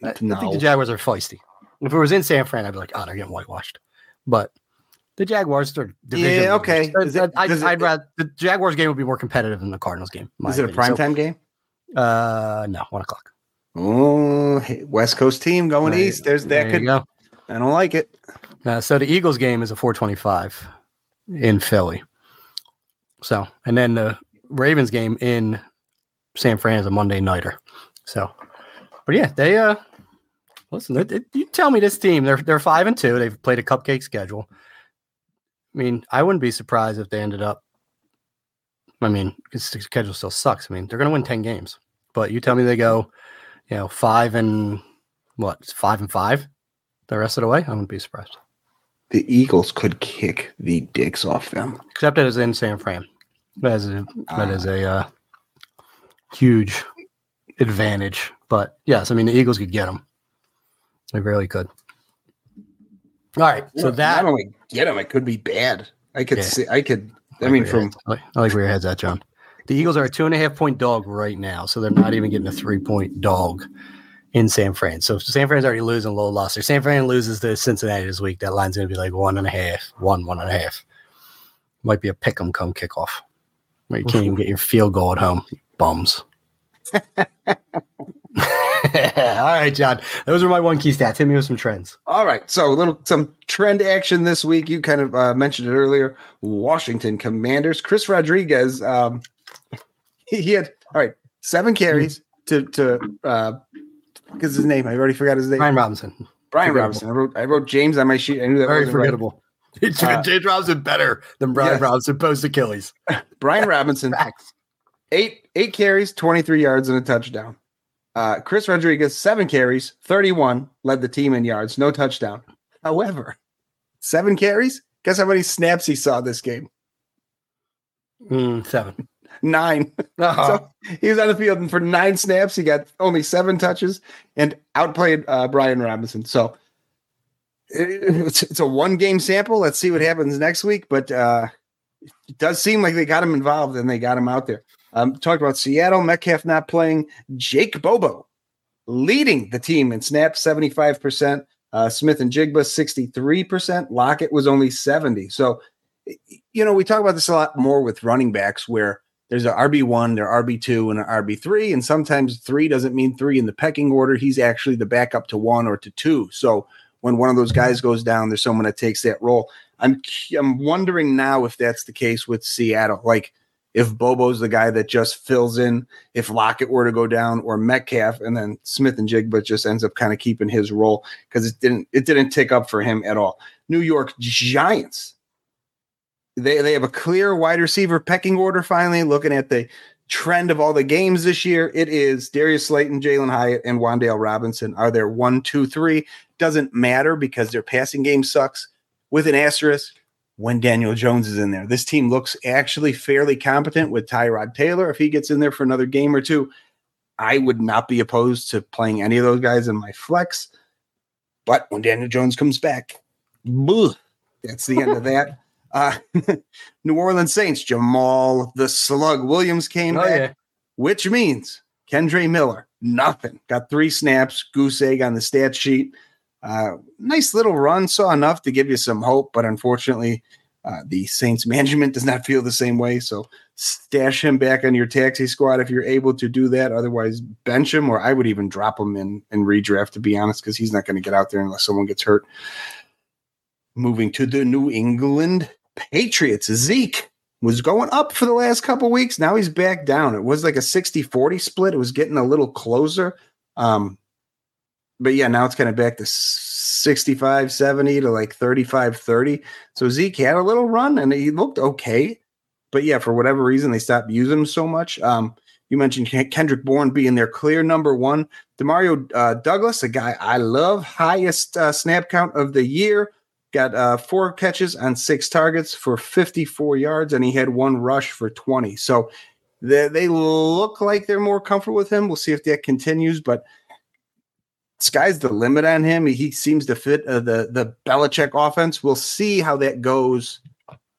S3: I, no. I think the Jaguars are feisty. If it was in San Fran, I'd be like, oh, they're getting whitewashed. But the Jaguars are
S2: division. Yeah, okay.
S3: It, I'd, I'd rather the Jaguars game would be more competitive than the Cardinals game.
S2: Is it opinion. a primetime so, game?
S3: Uh, no, one o'clock.
S2: Oh, West Coast team going there, east. There's that. There could, go. I don't like it.
S3: Uh, so the Eagles game is a 425 in Philly. So, and then the Ravens game in San Fran is a Monday nighter. So, but yeah, they uh listen. They, they, you tell me this team they're they're five and two. They've played a cupcake schedule. I mean, I wouldn't be surprised if they ended up. I mean, the schedule still sucks. I mean, they're going to win ten games, but you tell me they go, you know, five and what? Five and five, the rest of the way. I wouldn't be surprised.
S2: The Eagles could kick the dicks off them.
S3: Except it is in San Fran. That is a, that is a uh, huge advantage. But yes, I mean the Eagles could get them. They really could. All right, so
S2: yeah,
S3: that
S2: not only get them, it could be bad. I could yeah. see. I could. I, I mean, from
S3: I like, I like where your head's at, John. The Eagles are a two and a half point dog right now, so they're not even getting a three point dog in San Fran. So San Fran's already losing low loss. If San Fran loses to Cincinnati this week, that line's going to be like one and a half, one, one and a half. Might be a pick 'em come kickoff. Where you can't even get your field goal at home. Bums. All right, John. Those are my one key stats. Hit me with some trends.
S2: All right. So a little some trend action this week. You kind of uh, mentioned it earlier. Washington Commanders. Chris Rodriguez. Um, he, he had all right seven carries to to uh, because his name I already forgot his name.
S3: Brian Robinson.
S2: Brian Robinson. I wrote I wrote James on my sheet. I knew that
S3: very forgettable. Right. Uh, James Robinson better than Brian yes. Robinson post Achilles.
S2: Brian Robinson, eight eight carries, twenty three yards, and a touchdown. Uh, Chris Rodriguez, seven carries, thirty one, led the team in yards, no touchdown. However, seven carries. Guess how many snaps he saw this game?
S3: Mm, seven.
S2: Nine. Uh-huh. So he was on the field, and for nine snaps, he got only seven touches and outplayed uh, Brian Robinson. So it's, it's a one game sample. Let's see what happens next week. But uh, it does seem like they got him involved and they got him out there. Um, talked about Seattle, Metcalf not playing, Jake Bobo leading the team in snaps 75%, uh, Smith-Njigba 63%, Lockett was only 70. So, you know, we talk about this a lot more with running backs where there's an RB1, there RB2, and an RB3. And sometimes three doesn't mean three in the pecking order. He's actually the backup to one or to two. So when one of those guys goes down, there's someone that takes that role. I'm I'm wondering now if that's the case with Seattle. Like if Bobo's the guy that just fills in if Lockett were to go down or Metcalf and then Smith-Njigba just ends up kind of keeping his role because it didn't it didn't tick up for him at all. New York Giants. They they have a clear wide receiver pecking order finally looking at the trend of all the games this year. It is Darius Slayton, Jalin Hyatt, and Wan'Dale Robinson are there one, two, three doesn't matter because their passing game sucks. With an asterisk, when Daniel Jones is in there, this team looks actually fairly competent with Tyrod Taylor. If he gets in there for another game or two, I would not be opposed to playing any of those guys in my flex. But when Daniel Jones comes back, that's the end of that. Uh, New Orleans Saints, Jamal the Slug Williams came
S3: Oh,
S2: back,
S3: yeah.
S2: which means Kendre Miller, nothing. Got three snaps, goose egg on the stat sheet. Uh, nice little run, saw enough to give you some hope, but unfortunately, uh, the Saints management does not feel the same way. So stash him back on your taxi squad if you're able to do that. Otherwise, bench him, or I would even drop him in in redraft to be honest, because he's not going to get out there unless someone gets hurt. Moving to the New England Patriots, Zeke was going up for the last couple weeks. Now he's back down. It was like a 60 40 split. It was getting a little closer. Um, but yeah, now it's kind of back to 65 70 to like 35 30. So Zeke had a little run and he looked okay. But yeah, for whatever reason, they stopped using him so much. Um, you mentioned Kendrick Bourne being their clear number one. Demario uh, Douglas, a guy I love, highest uh, snap count of the year, got uh, four catches on six targets for 54 yards, and he had one rush for 20. So they, they look like they're more comfortable with him. We'll see if that continues, but sky's the limit on him. He seems to fit uh, the the Belichick offense. We'll see how that goes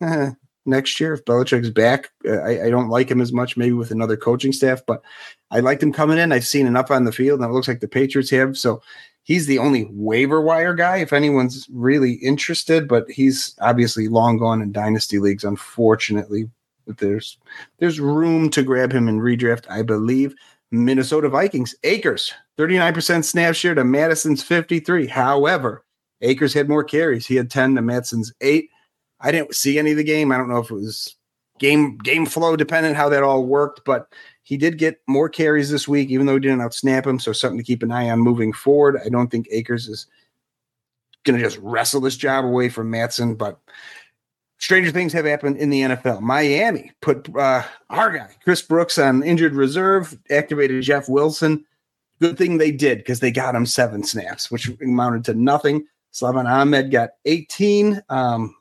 S2: eh, next year if Belichick's back. Uh, I, I don't like him as much, maybe with another coaching staff, but I liked him coming in. I've seen enough on the field, and it looks like the Patriots have. So he's the only waiver wire guy if anyone's really interested, but he's obviously long gone in dynasty leagues, unfortunately. But there's there's room to grab him in redraft, I believe. Minnesota Vikings, Akers, 39% snap share to Mattison's 53. However, Akers had more carries. He had 10 to Mattison's 8. I didn't see any of the game. I don't know if it was game game flow dependent how that all worked, but he did get more carries this week, even though he didn't outsnap him. So something to keep an eye on moving forward. I don't think Akers is going to just wrestle this job away from Mattison, but stranger things have happened in the NFL. Miami put uh, our guy Chris Brooks on injured reserve, activated Jeff Wilson. Good thing they did because they got him seven snaps, which amounted to nothing. Salvon Ahmed got 18, um,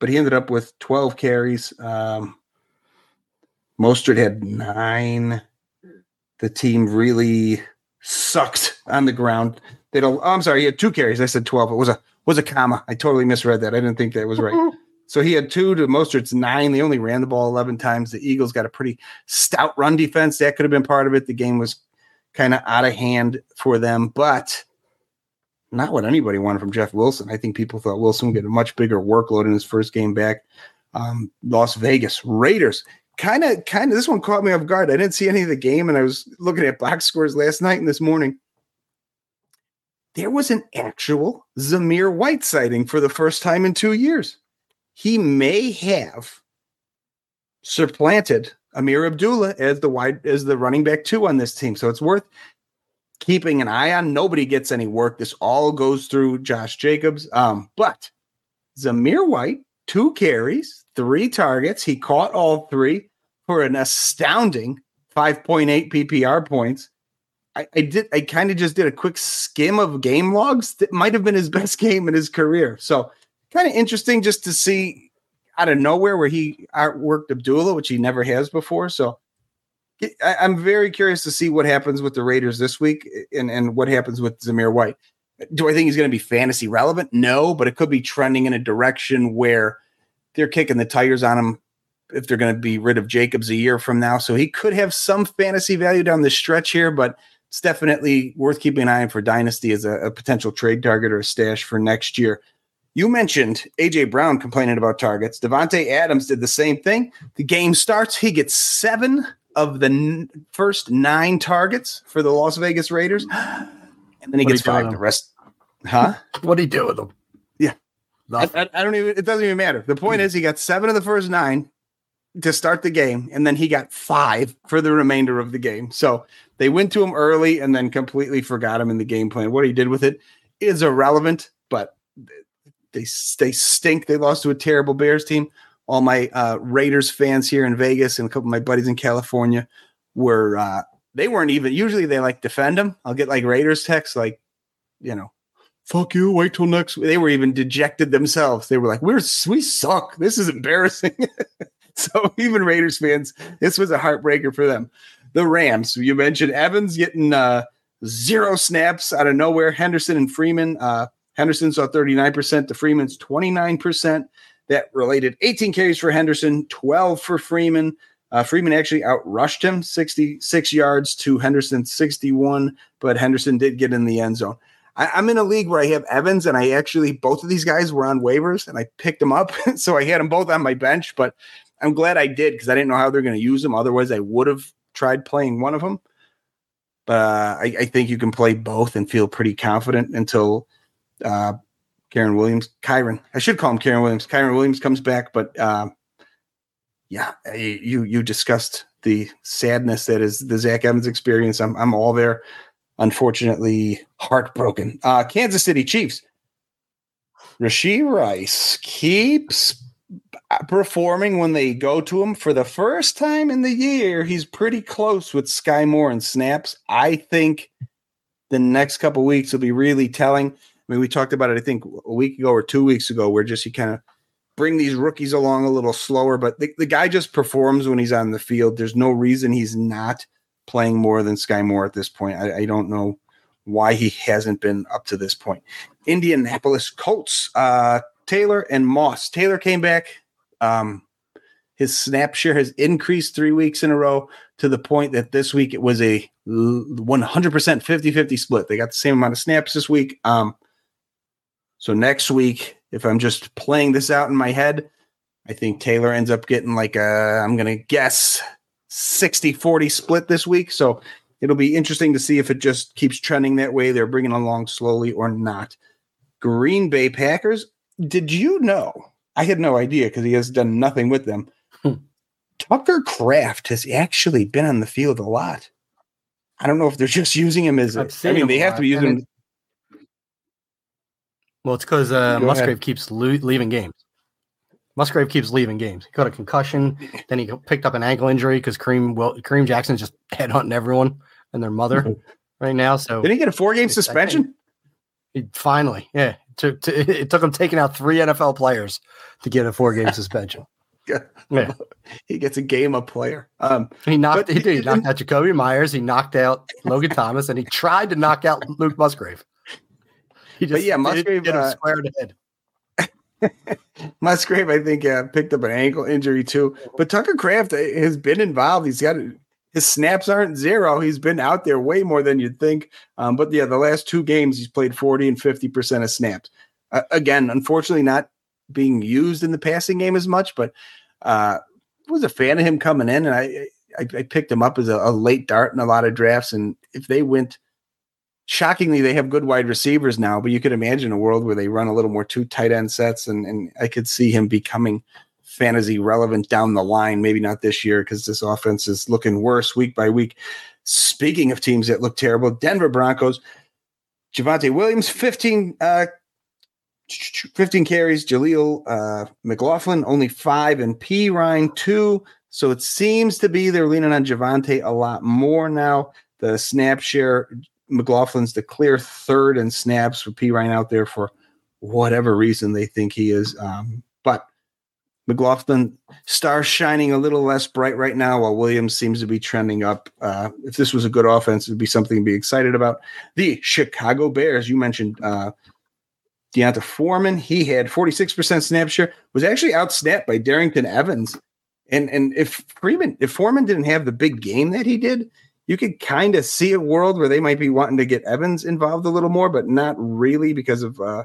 S2: but he ended up with 12 carries. Um, Mostert had nine. The team really sucked on the ground. They don't. Oh, I'm sorry. He had two carries. I said 12. It was a was a comma. I totally misread that. I didn't think that was right. So he had two to Mostert's nine. They only ran the ball 11 times. The Eagles got a pretty stout run defense. That could have been part of it. The game was kind of out of hand for them, but not what anybody wanted from Jeff Wilson. I think people thought Wilson would get a much bigger workload in his first game back. Um, Las Vegas Raiders kind of, kind of, this one caught me off guard. I didn't see any of the game, and I was looking at box scores last night and this morning. There was an actual Zamir White sighting for the first time in two years he may have supplanted Ameer Abdullah as the wide as the running back two on this team. So it's worth keeping an eye on. Nobody gets any work. This all goes through Josh Jacobs. Um, but Zamir White, two carries, three targets. He caught all three for an astounding 5.8 PPR points. I, I did I kind of just did a quick skim of game logs. That might have been his best game in his career. So kind of interesting just to see out of nowhere where he outworked Abdullah, which he never has before. So I, am very curious to see what happens with the Raiders this week and, and what happens with Zamir White. Do I think he's going to be fantasy relevant? No, but it could be trending in a direction where they're kicking the tires on him if they're going to be rid of Jacobs a year from now. So he could have some fantasy value down the stretch here, but it's definitely worth keeping an eye on for Dynasty as a, a potential trade target or a stash for next year. You mentioned AJ Brown complaining about targets. Davante Adams did the same thing. The game starts. He gets seven of the n- first nine targets for the Las Vegas Raiders, and then he
S3: What
S2: gets
S3: he
S2: five. The rest, huh?
S3: What do you do with them?
S2: Yeah. I- I don't even. It doesn't even matter. The point is, he got seven of the first nine to start the game, and then he got five for the remainder of the game. So they went to him early and then completely forgot him in the game plan. What he did with it is irrelevant, but they they stink. They lost to a terrible Bears team. All my uh, Raiders fans here in Vegas and a couple of my buddies in California were uh, they weren't even. Usually they like defend them. I'll get like Raiders texts like, you know, fuck you. Wait till next. They were even dejected themselves. They were like, we're we suck. This is embarrassing. so even Raiders fans, this was a heartbreaker for them. The Rams. You mentioned Evans getting uh, zero snaps out of nowhere. Henderson and Freeman. Uh, Henderson saw 39% to Freeman's 29%. that related 18 carries for Henderson, 12 for Freeman. Uh, Freeman actually outrushed him 66 yards to Henderson 61, but Henderson did get in the end zone. I, am in a league where I have Evans, and I actually both of these guys were on waivers, and I picked them up, so I had them both on my bench. But I'm glad I did because I didn't know how they're going to use them. Otherwise, I would have tried playing one of them. But uh, I, I, think you can play both and feel pretty confident until uh, Kyren Williams, Kyren. I should call him Karen Williams. Kyren Williams comes back, but uh, yeah, you you discussed the sadness that is the Zach Evans experience. I'm I'm all there. Unfortunately, heartbroken. Uh, Kansas City Chiefs. Rashee Rice keeps performing when they go to him for the first time in the year. He's pretty close with Sky Moore and snaps. I think the next couple weeks will be really telling. I mean, we talked about it, I think, a week ago or two weeks ago, where just he kind of bring these rookies along a little slower, but the, the guy just performs when he's on the field. There's no reason he's not playing more than Sky Moore at this point. I, I don't know why he hasn't been up to this point. Indianapolis Colts, uh, Taylor and Moss. Taylor came back. Um, his snap share has increased three weeks in a row to the point that this week it was a 100% 50 50 split. They got the same amount of snaps this week. Um, so next week, if I'm just playing this out in my head, I think Taylor ends up getting like a, I'm going to guess 60 40 split this week. So it'll be interesting to see if it just keeps trending that way. They're bringing along slowly or not. Green Bay Packers. Did you know? I had no idea because he has done nothing with them. Hmm. Tucker Kraft has actually been on the field a lot. I don't know if they're just using him as a, I mean, they have to be using him.
S3: Well, it's because uh, Musgrave ahead. keeps lo- leaving games. Musgrave keeps leaving games. He got a concussion, then he picked up an ankle injury because Kareem well, Kareem Jackson's just headhunting everyone and their mother right now. So
S2: did he get a four game suspension?
S3: He, finally, yeah. It took, to, it took him taking out three NFL players to get a four game suspension.
S2: yeah. He gets a game of player. Um,
S3: he knocked. He, did, he knocked out Jakobi Meyers. He knocked out Logan Thomas, and he tried to knock out Luke Musgrave.
S2: He just but yeah, Musgrave did, uh, squared head. Musgrave, I think, uh, picked up an ankle injury too. But Tucker Kraft uh, has been involved. He's got his snaps aren't zero. He's been out there way more than you'd think. Um, but yeah, the last two games he's played 40 and 50% of snaps. Uh, again, unfortunately, not being used in the passing game as much, but uh, was a fan of him coming in, and I I, I picked him up as a, a, late dart in a lot of drafts. And if they went, shockingly, they have good wide receivers now, but you could imagine a world where they run a little more two tight end sets, and and I could see him becoming fantasy relevant down the line. Maybe not this year because this offense is looking worse week by week. Speaking of teams that look terrible, Denver Broncos, Javonte Williams, 15, uh, 15 carries, Jaleel uh, McLaughlin, only five, and Perine, two. So it seems to be they're leaning on Javonte a lot more now. The snap share, McLaughlin's the clear third in snaps for Perine out there for whatever reason they think he is. Um, but McLaughlin star shining a little less bright right now, while Williams seems to be trending up. Uh, if this was a good offense, it'd be something to be excited about. The Chicago Bears, you mentioned uh, D'Onta Foreman. He had 46% snap share, was actually outsnapped by Darrynton Evans. And and if Freeman, if Foreman didn't have the big game that he did, you could kind of see a world where they might be wanting to get Evans involved a little more, but not really because of uh,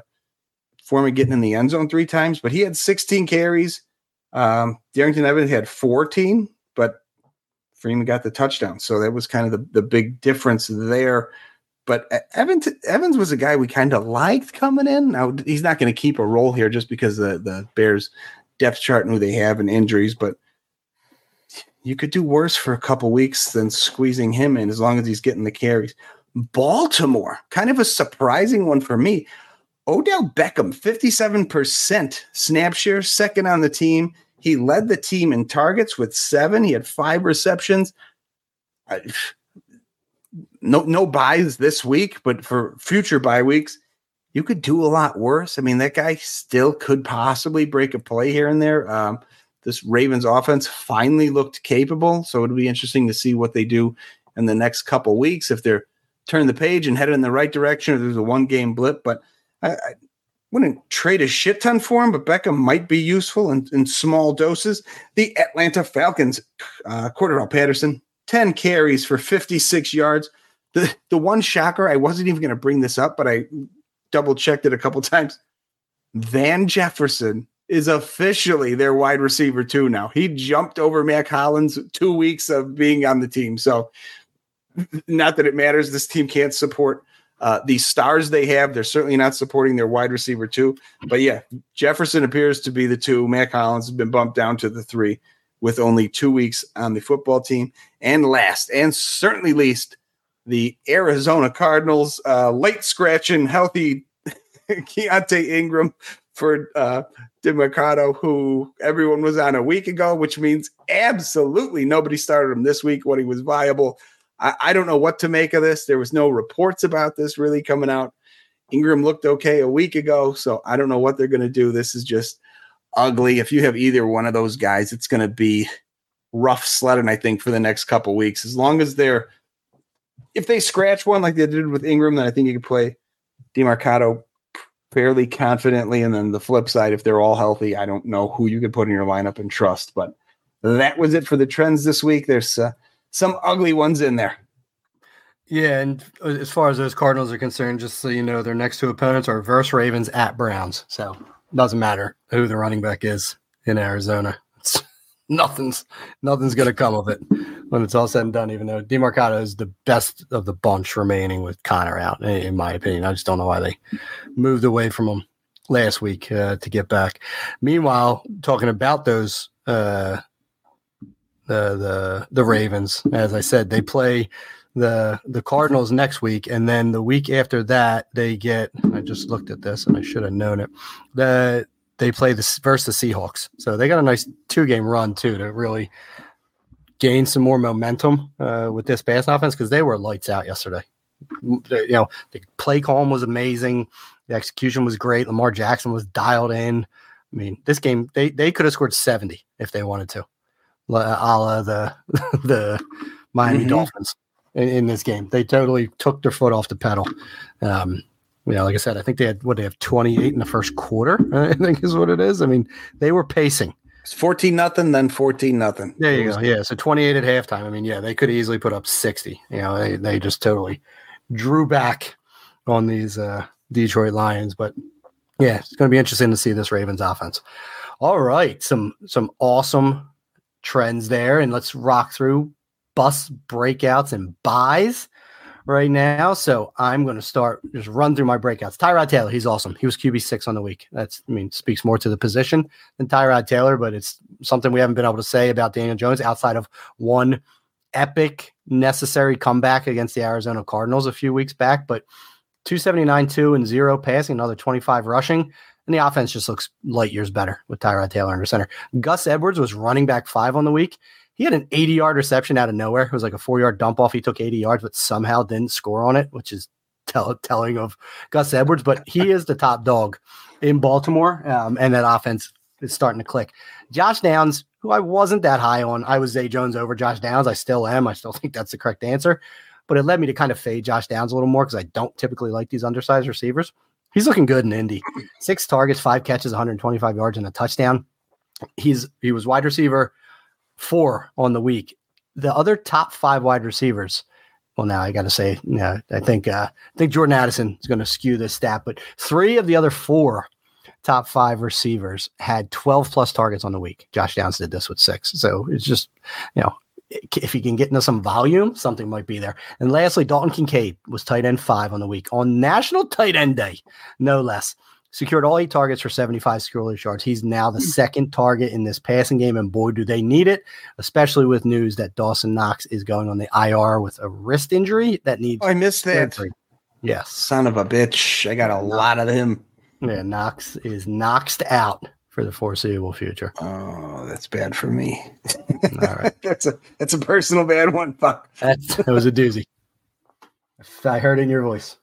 S2: Foreman getting in the end zone three times. But he had 16 carries um, Darrynton Evans had 14, but Freeman got the touchdown. So that was kind of the, the big difference there. But Evans, Evans was a guy we kind of liked coming in. Now he's not going to keep a role here just because the, the Bears depth chart and who they have and injuries, but you could do worse for a couple weeks than squeezing him in as long as he's getting the carries. Baltimore, kind of a surprising one for me. Odell Beckham, 57% snap share, second on the team. He led the team in targets with seven. He had five receptions. no, no buys this week, but for future bye weeks, you could do a lot worse. I mean, that guy still could possibly break a play here and there. Um, this Ravens offense finally looked capable, so it'll be interesting to see what they do in the next couple weeks if they're turn the page and headed in the right direction or there's a one game blip. But I, wouldn't trade a shit ton for him, but Beckham might be useful in, in small doses. The Atlanta Falcons, uh, Cordarrelle Patterson, 10 carries for 56 yards. The, the one shocker, I wasn't even going to bring this up, but I double checked it a couple times. Van Jefferson is officially their wide receiver too now. He jumped over Mack Hollins two weeks of being on the team. So, not that it matters, this team can't support uh, the stars they have. They're certainly not supporting their wide receiver too. But yeah, Jefferson appears to be the two. Mack Hollins has been bumped down to the three with only two weeks on the football team. And last, and certainly least, the Arizona Cardinals, uh, late scratching, healthy Keaontay Ingram for uh, Demercado, who everyone was on a week ago, which means absolutely nobody started him this week when he was viable. I, I don't know what to make of this. There was no reports about this really coming out. Ingram looked okay a week ago, so I don't know what they're going to do. This is just ugly. If you have either one of those guys, it's going to be rough sledding, I think, for the next couple weeks. As long as they're, if they scratch one like they did with Ingram, then I think you can play Demercado fairly confidently. And then the flip side, if they're all healthy, I don't know who you could put in your lineup and trust. But that was it for the trends this week. There's uh, some ugly ones in there.
S3: Yeah, and as far as those Cardinals are concerned, just so you know, their next two opponents are verse Ravens at Browns. So doesn't matter who the running back is in Arizona. It's, nothing's nothing's gonna come of it when it's all said and done. Even though Demercado is the best of the bunch remaining with Connor out, in my opinion. I just don't know why they moved away from him last week uh, to get back. Meanwhile, talking about those uh, the the the Ravens. As I said, they play the the Cardinals next week, and then the week after that they get. I just looked at this and I should have known it. The they play this versus the Seahawks, so they got a nice two game run too to really gain some more momentum uh, with this pass offense because they were lights out yesterday. You know, the play calm was amazing. The execution was great. Lamar Jackson was dialed in. I mean, this game they they could have scored 70 if they wanted to a la the the Miami mm-hmm. Dolphins in, in, this game. They totally took their foot off the pedal. Um, you know, like I said, I think they had what they have 28 in the first quarter. I think is what it is. I mean, they were pacing.
S2: It's 14 nothing, then 14 nothing.
S3: There you go. Yeah. So 28 at halftime. I mean, yeah, they could easily put up 60. You know, they, they just totally drew back on these uh, Detroit Lions. But yeah, it's going to be interesting to see this Ravens offense. All right. Some some awesome trends there, and let's rock through bus breakouts and buys right now. So I'm going to start just run through my breakouts. Tyrod Taylor, he's awesome. He was QB six on the week. That's I mean speaks more to the position than Tyrod Taylor, but it's something we haven't been able to say about Daniel Jones outside of one epic necessary comeback against the Arizona Cardinals a few weeks back. But 279, two and zero passing, another 25 rushing. And the offense just looks light years better with Tyrod Taylor under center. Gus Edwards was running back five on the week. He had an 80 yard reception out of nowhere. It was like a four yard dump off. He took 80 yards, but somehow didn't score on it, which is tell- telling of Gus Edwards. But he is the top dog in Baltimore. Um, and that offense is starting to click. Josh Downs, who I wasn't that high on, I was Zay Jones over Josh Downs. I still am. I still think that's the correct answer. But it led me to kind of fade Josh Downs a little more because I don't typically like these undersized receivers. He's looking good in Indy. Six targets, five catches, 125 yards, and a touchdown. He's he was wide receiver four on the week. The other top five wide receivers. Well, now I got to say, yeah, I think uh, I think Jordan Addison is going to skew this stat, but three of the other four top five receivers had 12 plus targets on the week. Josh Downs did this with six. So it's just, you know, if he can get into some volume, something might be there. And lastly, Dalton Kincaid was tight end five on the week on National Tight End Day, no less. Secured all eight targets for 75 scoreless yards. He's now the hmm. second target in this passing game, and boy, do they need it, especially with news that Dawson Knox is going on the IR with a wrist injury that needs.
S2: Oh, I missed that. Surgery.
S3: Yes.
S2: Son of a bitch. I got a lot of him.
S3: Yeah, Knox is knocked out for the foreseeable future.
S2: Oh, that's bad for me. All right, that's a that's a personal bad one. Fuck.
S3: That's, that was a doozy. I heard in your voice.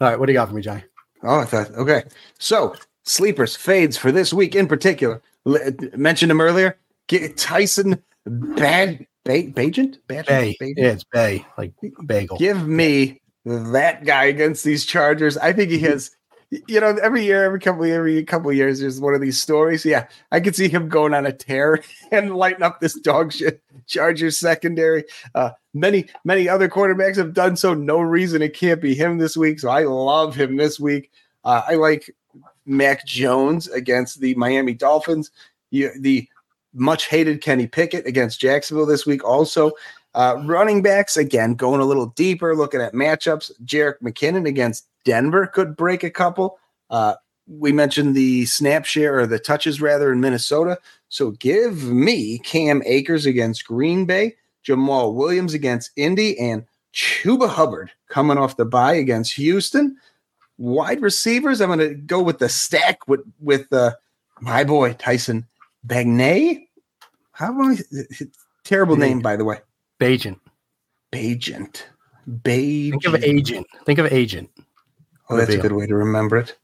S3: All right, what do you got for me, Johnny?
S2: Oh, I thought okay. So sleepers fades for this week in particular. L- uh, mentioned him earlier. Get Tyson Bad Bay Bagent?
S3: Bay. Bagent? Yeah, it's Bay, like bagel.
S2: Give me that guy against these Chargers. I think he mm-hmm. has you know, every year, every couple, every couple of years, there's one of these stories. Yeah, I could see him going on a tear and lighting up this dog shit Chargers secondary. Uh, many, many other quarterbacks have done so. No reason it can't be him this week. So I love him this week. Uh, I like Mac Jones against the Miami Dolphins. You, the much hated Kenny Pickett against Jacksonville this week. Also, uh, running backs again going a little deeper, looking at matchups. Jerick McKinnon against Denver could break a couple. Uh, we mentioned the snap share or the touches rather in Minnesota. So give me Cam Akers against Green Bay, Jamal Williams against Indy, and Chuba Hubbard coming off the bye against Houston. Wide receivers, I'm going to go with the stack with with uh, my boy Tyson Bagnet. How am I? Terrible name, by the way.
S3: Bagent.
S2: Bagent. Bagent.
S3: Think of agent. Think of agent.
S2: Oh, that's a good way to remember it.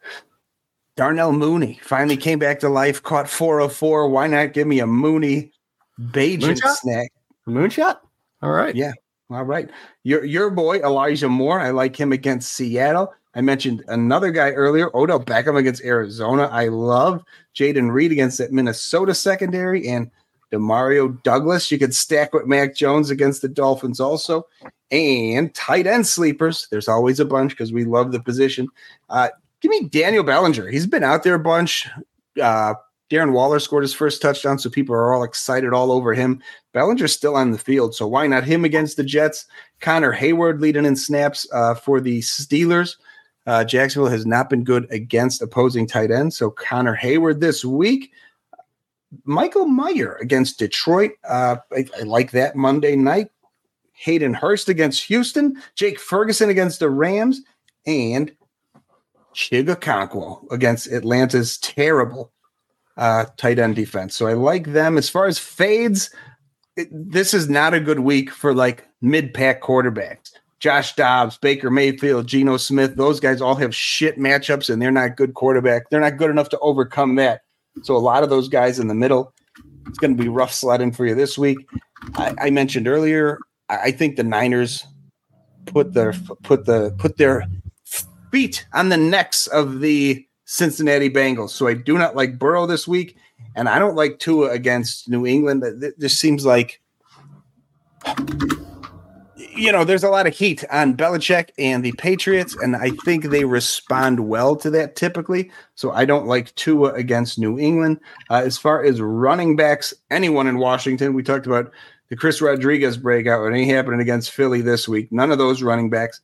S2: Darnell Mooney finally came back to life, caught 404. Why not give me a Mooney Bajan snack?
S3: Moonshot? All right.
S2: Yeah. All right. Your your boy Elijah Moore. I like him against Seattle. I mentioned another guy earlier, Odell Beckham against Arizona. I love Jayden Reed against that Minnesota secondary and Demario Douglas. You could stack with Mac Jones against the Dolphins also. And tight end sleepers. There's always a bunch because we love the position. Uh, give me Daniel Bellinger. He's been out there a bunch. Uh, Darren Waller scored his first touchdown, so people are all excited all over him. Bellinger's still on the field, so why not him against the Jets? Connor Heyward leading in snaps uh, for the Steelers. Uh, Jacksonville has not been good against opposing tight ends, so Connor Heyward this week. Michael Mayer against Detroit. Uh, I, I, like that Monday night. Hayden Hurst against Houston. Jake Ferguson against the Rams. And Chig Okonkwo against Atlanta's terrible uh, tight end defense. So I like them. As far as fades, it, this is not a good week for like mid pack quarterbacks. Josh Dobbs, Baker Mayfield, Geno Smith, those guys all have shit matchups and they're not good quarterback. They're not good enough to overcome that. So a lot of those guys in the middle, it's going to be rough sledding for you this week. I, I mentioned earlier, I think the Niners put their put the put their feet on the necks of the Cincinnati Bengals. So I do not like Burrow this week, and I don't like Tua against New England. This seems like you know, there's a lot of heat on Belichick and the Patriots, and I think they respond well to that typically. So I don't like Tua against New England. Uh, as far as running backs, anyone in Washington, we talked about the Chris Rodriguez breakout, and he happening against Philly this week. None of those running backs.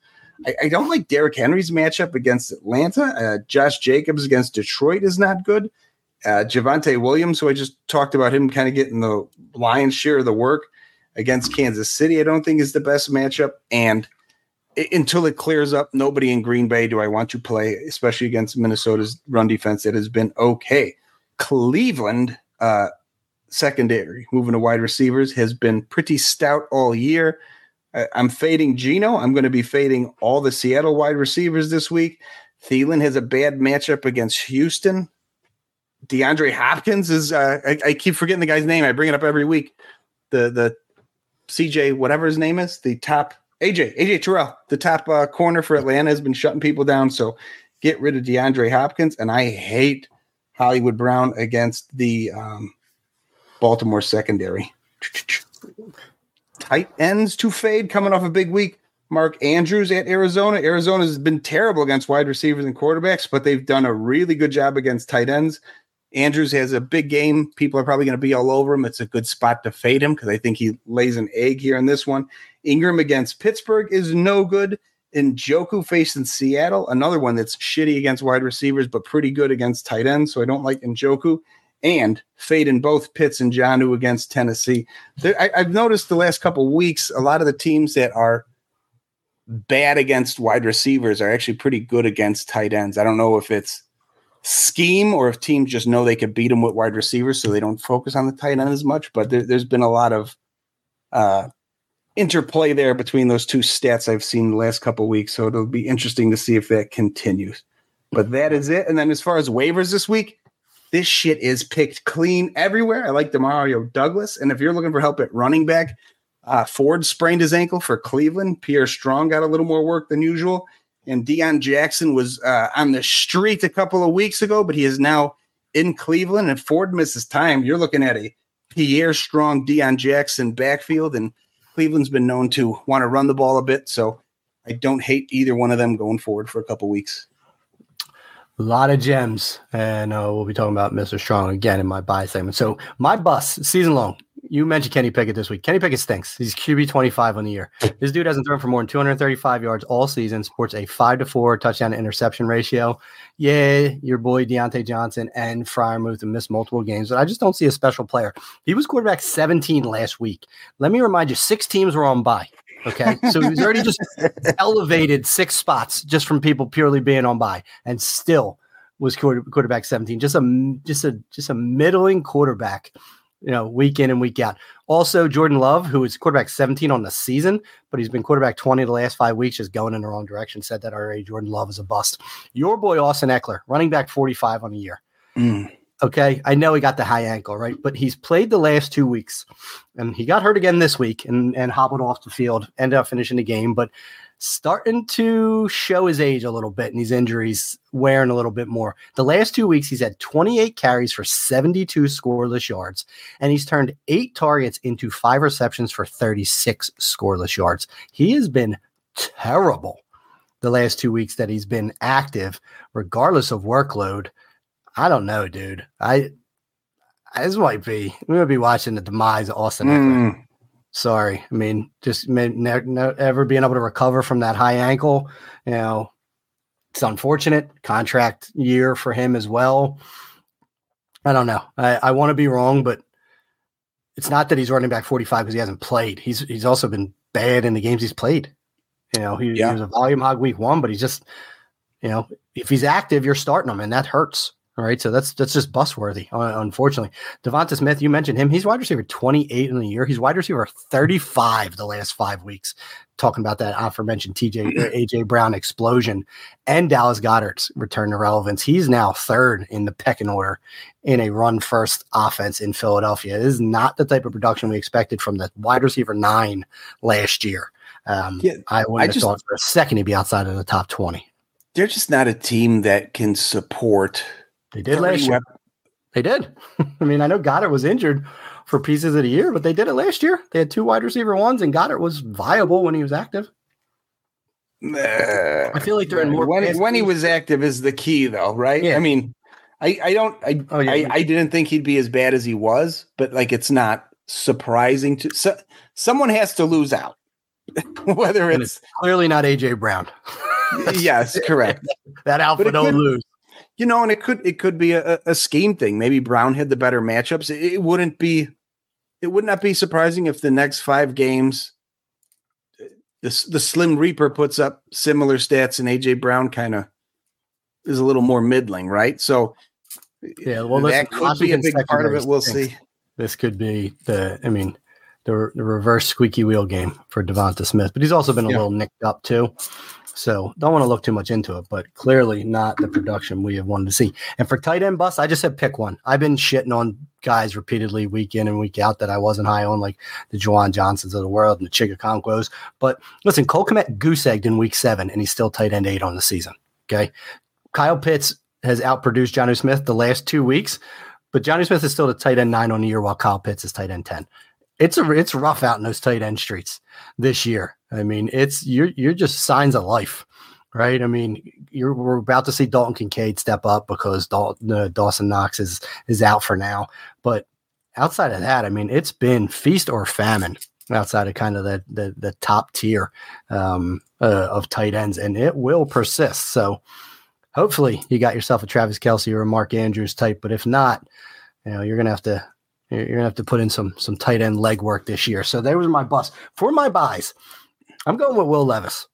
S2: I, I don't like Derrick Henry's matchup against Atlanta. Uh, Josh Jacobs against Detroit is not good. Uh, Javonte Williams, who I just talked about him kind of getting the lion's share of the work against Kansas City, I don't think is the best matchup. And it, until it clears up, nobody in Green Bay do I want to play, especially against Minnesota's run defense that has been okay. Cleveland uh, secondary, moving to wide receivers, has been pretty stout all year. I, I'm fading Geno. I'm going to be fading all the Seattle wide receivers this week. Thielen has a bad matchup against Houston. DeAndre Hopkins is uh, I, I, keep forgetting the guy's name. I bring it up every week. The the CJ, whatever his name is, the top AJ, AJ Terrell, the top uh, corner for Atlanta has been shutting people down. So get rid of DeAndre Hopkins. And I hate Hollywood Brown against the um, Baltimore secondary. Tight ends to fade coming off a big week. Mark Andrews at Arizona. Arizona has been terrible against wide receivers and quarterbacks, but they've done a really good job against tight ends. Andrews has a big game. People are probably going to be all over him. It's a good spot to fade him because I think he lays an egg here in this one. Ingram against Pittsburgh is no good. Njoku facing Seattle, another one that's shitty against wide receivers, but pretty good against tight ends. So I don't like Njoku. And fade in both Pitts and Jonnu against Tennessee. There, I, I've noticed the last couple weeks, a lot of the teams that are bad against wide receivers are actually pretty good against tight ends. I don't know if it's scheme or if teams just know they could beat them with wide receivers so they don't focus on the tight end as much. But there, has been a lot of uh, interplay there between those two stats I've seen the last couple weeks. So it'll be interesting to see if that continues. But that is it. And then as far as waivers this week, this shit is picked clean everywhere. I like Demario Douglas. And if you're looking for help at running back, Uh, Ford sprained his ankle for Cleveland. Pierre Strong got a little more work than usual. And Deon Jackson was uh, on the street a couple of weeks ago, but he is now in Cleveland. And Ford misses time. You're looking at a Pierre Strong, Deon Jackson backfield. And Cleveland's been known to want to run the ball a bit. So I don't hate either one of them going forward for a couple weeks.
S3: A lot of gems, and uh, we'll be talking about Mr. Strong again in my buy segment. So my bus season long. You mentioned Kenny Pickett this week. Kenny Pickett stinks. He's QB twenty five on the year. This dude hasn't thrown for more than two hundred thirty five yards all season. Sports a five to four touchdown to interception ratio. Yeah, your boy Diontae Johnson and Freiermuth have missed multiple games, but I just don't see a special player. He was quarterback seventeen last week. Let me remind you, six teams were on bye. Okay. So he's already just elevated six spots just from people purely being on by and still was quarterback 17. Just a just a just a middling quarterback, you know, week in and week out. Also, Jordan Love, who is quarterback 17 on the season, but he's been quarterback 20 the last five weeks, is going in the wrong direction. Said that already. Jordan Love is a bust. Your boy Austin Ekeler, running back 45 on the year. Mm. Okay. I know he got the high ankle, right? But he's played the last two weeks and he got hurt again this week and, and hobbled off the field, ended up finishing the game, but starting to show his age a little bit and these injuries wearing a little bit more. The last two weeks, he's had 28 carries for 72 scoreless yards, and he's turned eight targets into five receptions for 36 scoreless yards. He has been terrible the last two weeks that he's been active, regardless of workload. I don't know, dude. I this might be we might be watching the demise of Austin. Mm. Sorry, I mean, just may ne- ne- ever being able to recover from that high ankle. You know, it's unfortunate. Contract year for him as well. I don't know. I, I want to be wrong, but it's not that he's running back 45 because he hasn't played. He's he's also been bad in the games he's played. You know, he, yeah. he was a volume hog week one, but he's just, you know, if he's active, you're starting him, and that hurts. All right, so that's that's just bus worthy. Unfortunately, Devonta Smith, you mentioned him. He's wide receiver 28 in the year. He's wide receiver 35 the last five weeks. Talking about that aforementioned TJ AJ Brown explosion and Dallas Goedert's return to relevance. He's now third in the pecking order in a run first offense in Philadelphia. This is not the type of production we expected from the wide receiver nine last year. Um, yeah, I wouldn't I have just, thought for a second he'd be outside of the top 20.
S2: They're just not a team that can support
S3: they did last year. They did. I mean, I know Goedert was injured for pieces of the year, but they did it last year. They had two wide receiver ones, and Goedert was viable when he was active.
S2: Uh, I feel like they're in more when, when he was active is the key, though, right? Yeah. I mean, I, I don't I, oh, yeah. I, I didn't think he'd be as bad as he was, but like it's not surprising to so, someone has to lose out. Whether it's, it's,
S3: clearly not AJ Brown.
S2: yes, correct.
S3: that alpha don't lose
S2: you know, and it could it could be a, a scheme thing. Maybe Brown had the better matchups. It, it, wouldn't be it would not be surprising if the next five games the the Slim Reaper puts up similar stats and AJ Brown kind of is a little more middling, right? So
S3: yeah, well, that could be a big part of it. We'll see. This could be the. I mean, the, the reverse squeaky wheel game for Devonta Smith, but he's also been a yeah. little nicked up too. So don't want to look too much into it, but clearly not the production we have wanted to see. And for tight end bust, I just said pick one. I've been shitting on guys repeatedly week in and week out that I wasn't high on, like the Juwan Johnsons of the world and the Chig Okonkwos. But listen, Cole Kmet goose egged in week seven, and he's still tight end eight on the season. Okay. Kyle Pitts has outproduced Jonnu Smith the last two weeks, but Jonnu Smith is still the tight end nine on the year while Kyle Pitts is tight end 10 it's a it's rough out in those tight end streets this year. I mean, it's you're you're just signs of life, right? I mean, you're we're about to see Dalton Kincaid step up because Dalton, uh, Dawson Knox is is out for now. But outside of that, I mean, it's been feast or famine outside of kind of the the, the top tier um, uh, of tight ends, and it will persist. So hopefully, you got yourself a Travis Kelce or a Mark Andrews type. But if not, you know, you're gonna have to you're gonna have to put in some some tight end leg work this year. So there was my bus for my buys. I'm going with Will Levis.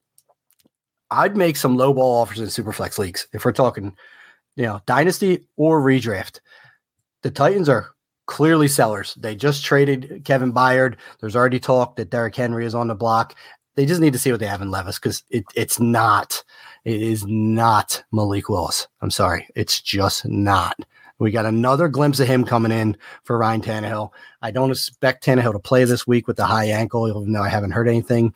S3: I'd make some low ball offers in superflex leagues if we're talking, you know, dynasty or redraft. The Titans are clearly sellers. They just traded Kevin Byard. There's already talk that Derrick Henry is on the block. They just need to see what they have in Levis because it, it's not, it is not Malik Willis. I'm sorry. It's just not We got another glimpse of him coming in for Ryan Tannehill. I don't expect Tannehill to play this week with the high ankle, even though I haven't heard anything.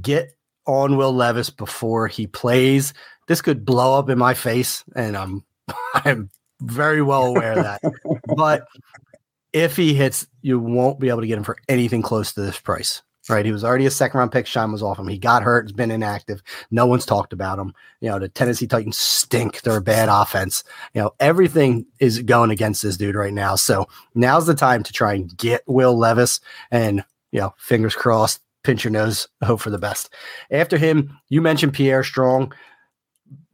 S3: Get on Will Levis before he plays. This could blow up in my face, and I'm I'm very well aware of that. but if he hits, you won't be able to get him for anything close to this price. Right. He was already a second round pick. Shine was off him. He got hurt, He's been inactive. No one's talked about him. You know, the Tennessee Titans stink. They're a bad offense. You know, everything is going against this dude right now. So now's the time to try and get Will Levis and, you know, fingers crossed, pinch your nose, hope for the best. After him, you mentioned Pierre Strong.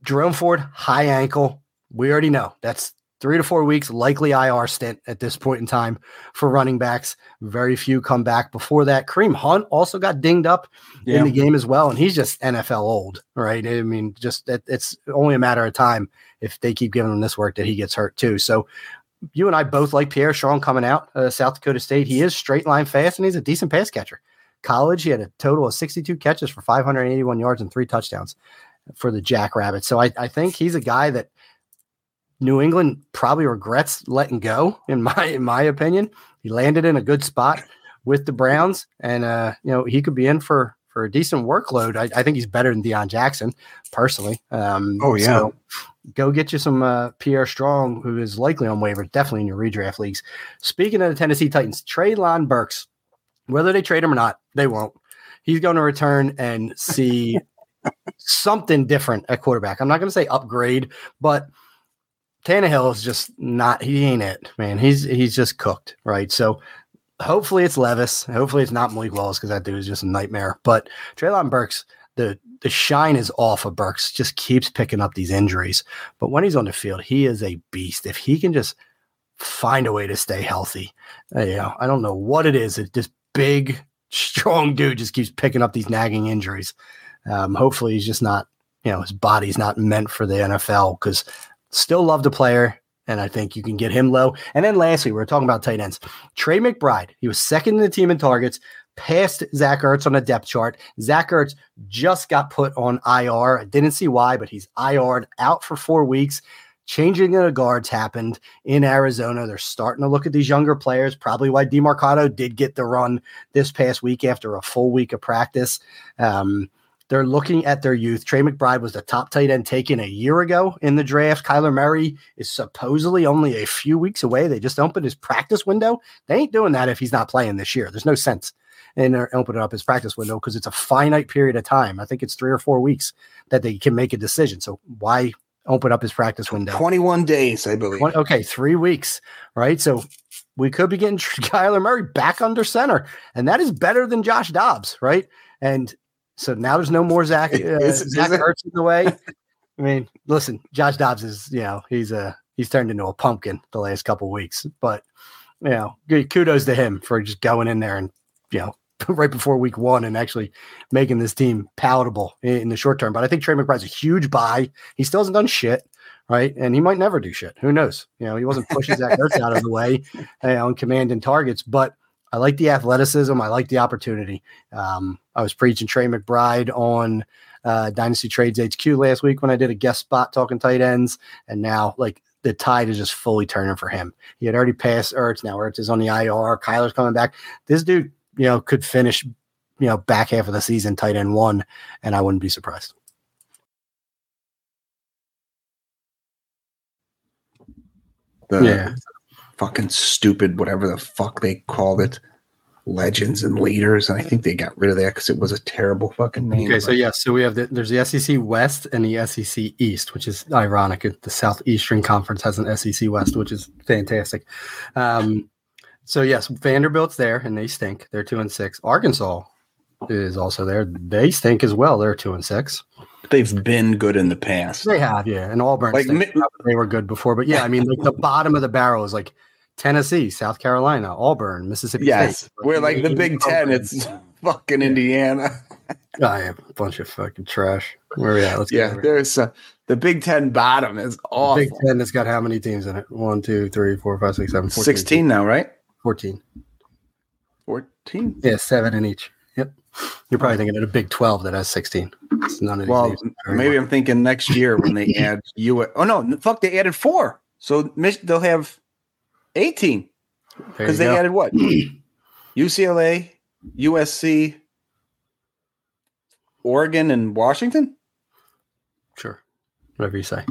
S3: Jerome Ford, high ankle. We already know that's three to four weeks, likely IR stint at this point in time for running backs. Very few come back before that. Kareem Hunt also got dinged up yeah. in the game as well, and he's just NFL old, right? I mean, just it, it's only a matter of time if they keep giving him this work that he gets hurt too. So you and I both like Pierre Strong coming out, uh, South Dakota State. He is straight line fast, and he's a decent pass catcher. College, he had a total of 62 catches for 581 yards and three touchdowns for the Jackrabbits. So I, I think he's a guy that New England probably regrets letting go, in my in my opinion. He landed in a good spot with the Browns, and uh, you know he could be in for for a decent workload. I, I think he's better than Deon Jackson, personally. Um,
S2: oh yeah. So
S3: go get you some uh, Pierre Strong, who is likely on waivers, definitely in your redraft leagues. Speaking of the Tennessee Titans, Treylon Burks, whether they trade him or not, they won't. He's going to return and see something different at quarterback. I'm not going to say upgrade, but – Tannehill is just not. He ain't it, man. He's he's just cooked, right? So hopefully it's Levis. Hopefully it's not Malik Willis because that dude is just a nightmare. But Treylon Burks, the the shine is off of Burks. Just keeps picking up these injuries. But when he's on the field, he is a beast. If he can just find a way to stay healthy, uh, you know, I don't know what it is. It this big, strong dude just keeps picking up these nagging injuries. Um, hopefully he's just not. You know, his body's not meant for the NFL because Still love the player, and I think you can get him low. And then lastly, we are talking about tight ends. Trey McBride, he was second in the team in targets, passed Zach Ertz on the depth chart. Zach Ertz just got put on IR. I didn't see why, but he's IR'd out for four weeks. Changing of the guards happened in Arizona. They're starting to look at these younger players, probably why Demercado did get the run this past week after a full week of practice. Um, they're looking at their youth. Trey McBride was the top tight end taken a year ago in the draft. Kyler Murray is supposedly only a few weeks away. They just opened his practice window. They ain't doing that if he's not playing this year. There's no sense in opening up his practice window because it's a finite period of time. I think it's three or four weeks that they can make a decision. So why open up his practice window?
S2: 21 days, I believe.
S3: okay, three weeks, right? So we could be getting Kyler Murray back under center, and that is better than Josh Dobbs, right? And so now there's no more Zach. Uh, is, Zach is Ertz in the way. I mean, listen, Josh Dobbs is you know he's a he's turned into a pumpkin the last couple weeks, but you know, kudos to him for just going in there and you know right before week one and actually making this team palatable in, in the short term. But I think Trey McBride's a huge buy. He still hasn't done shit, right? And he might never do shit. Who knows? You know, he wasn't pushing Zach Ertz out of the way on command and targets, but I like the athleticism. I like the opportunity. Um, I was preaching Trey McBride on uh, Dynasty Trades HQ last week when I did a guest spot talking tight ends, and now like the tide is just fully turning for him. He had already passed Ertz. Now Ertz is on the IR. Kyler's coming back. This dude, you know, could finish, you know, back half of the season tight end one, and I wouldn't be surprised.
S2: The, yeah fucking stupid, whatever the fuck they called it, legends and leaders. And I think they got rid of that because it was a terrible fucking name.
S3: Okay, so yeah, so we have the, there's the SEC West and the SEC East, which is ironic. The Southeastern Conference has an SEC West, which is fantastic. Um, so yes, Vanderbilt's there and they stink. They're two and six. Arkansas is also there. They stink as well. They're two and six.
S2: They've been good in the past.
S3: They have, yeah. And Auburn, like, they were good before, but yeah, I mean, like the bottom of the barrel is like Tennessee, South Carolina, Auburn, Mississippi.
S2: Yes, State. we're like the Big Ten. It's fucking yeah. Indiana.
S3: I am a bunch of fucking trash. Where are we at?
S2: Let's yeah, there's uh, the Big Ten bottom is awful. Big
S3: Ten has got how many teams in it? One, two, three, four, five, six, seven, 14
S2: 16 teams. now, right?
S3: 14.
S2: 14?
S3: Yeah, seven in each. Yep. You're probably thinking of a Big 12 that has 16. It's
S2: none of well, maybe I'm thinking next year when they add you. Oh, no, fuck, they added four. So they'll have 18 because they
S3: go.
S2: added what? UCLA, USC, Oregon, and Washington.
S3: Sure. Whatever you say.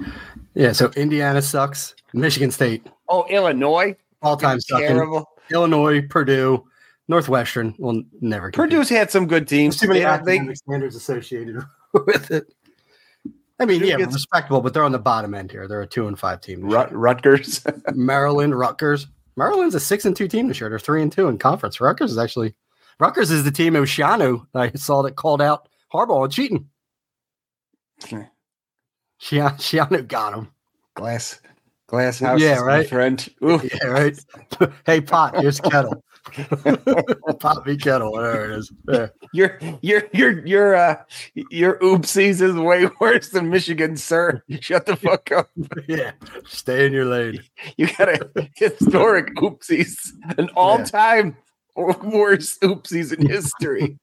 S3: Yeah, so Indiana sucks. Michigan State,
S2: Oh, Illinois,
S3: all time sucking.
S2: terrible.
S3: Illinois, Purdue, Northwestern will never compete.
S2: Purdue's had some good teams.
S3: There's too many
S2: They don't- they-
S3: academic standards associated with it. I mean,
S2: Purdue
S3: yeah,
S2: gets-
S3: respectable, but they're on the bottom end here. They're a two and five team.
S2: Rut- Rutgers.
S3: Maryland, Rutgers. Maryland's a six and two team this year. They're three and two in conference. Rutgers is actually Rutgers is the team of I saw that called out Harbaugh on cheating. Shia- Schiano got him.
S2: glass, glass house.
S3: Yeah,
S2: is my
S3: right.
S2: friend. Ooh.
S3: Yeah, right. hey, pot, here's kettle. me kettle, whatever it is. Yeah.
S2: Your your your your uh your oopsies is way worse than Michigan, sir. Shut the fuck up.
S3: yeah. Stay in your lane.
S2: You got a historic oopsies, an all time worst oopsies in history.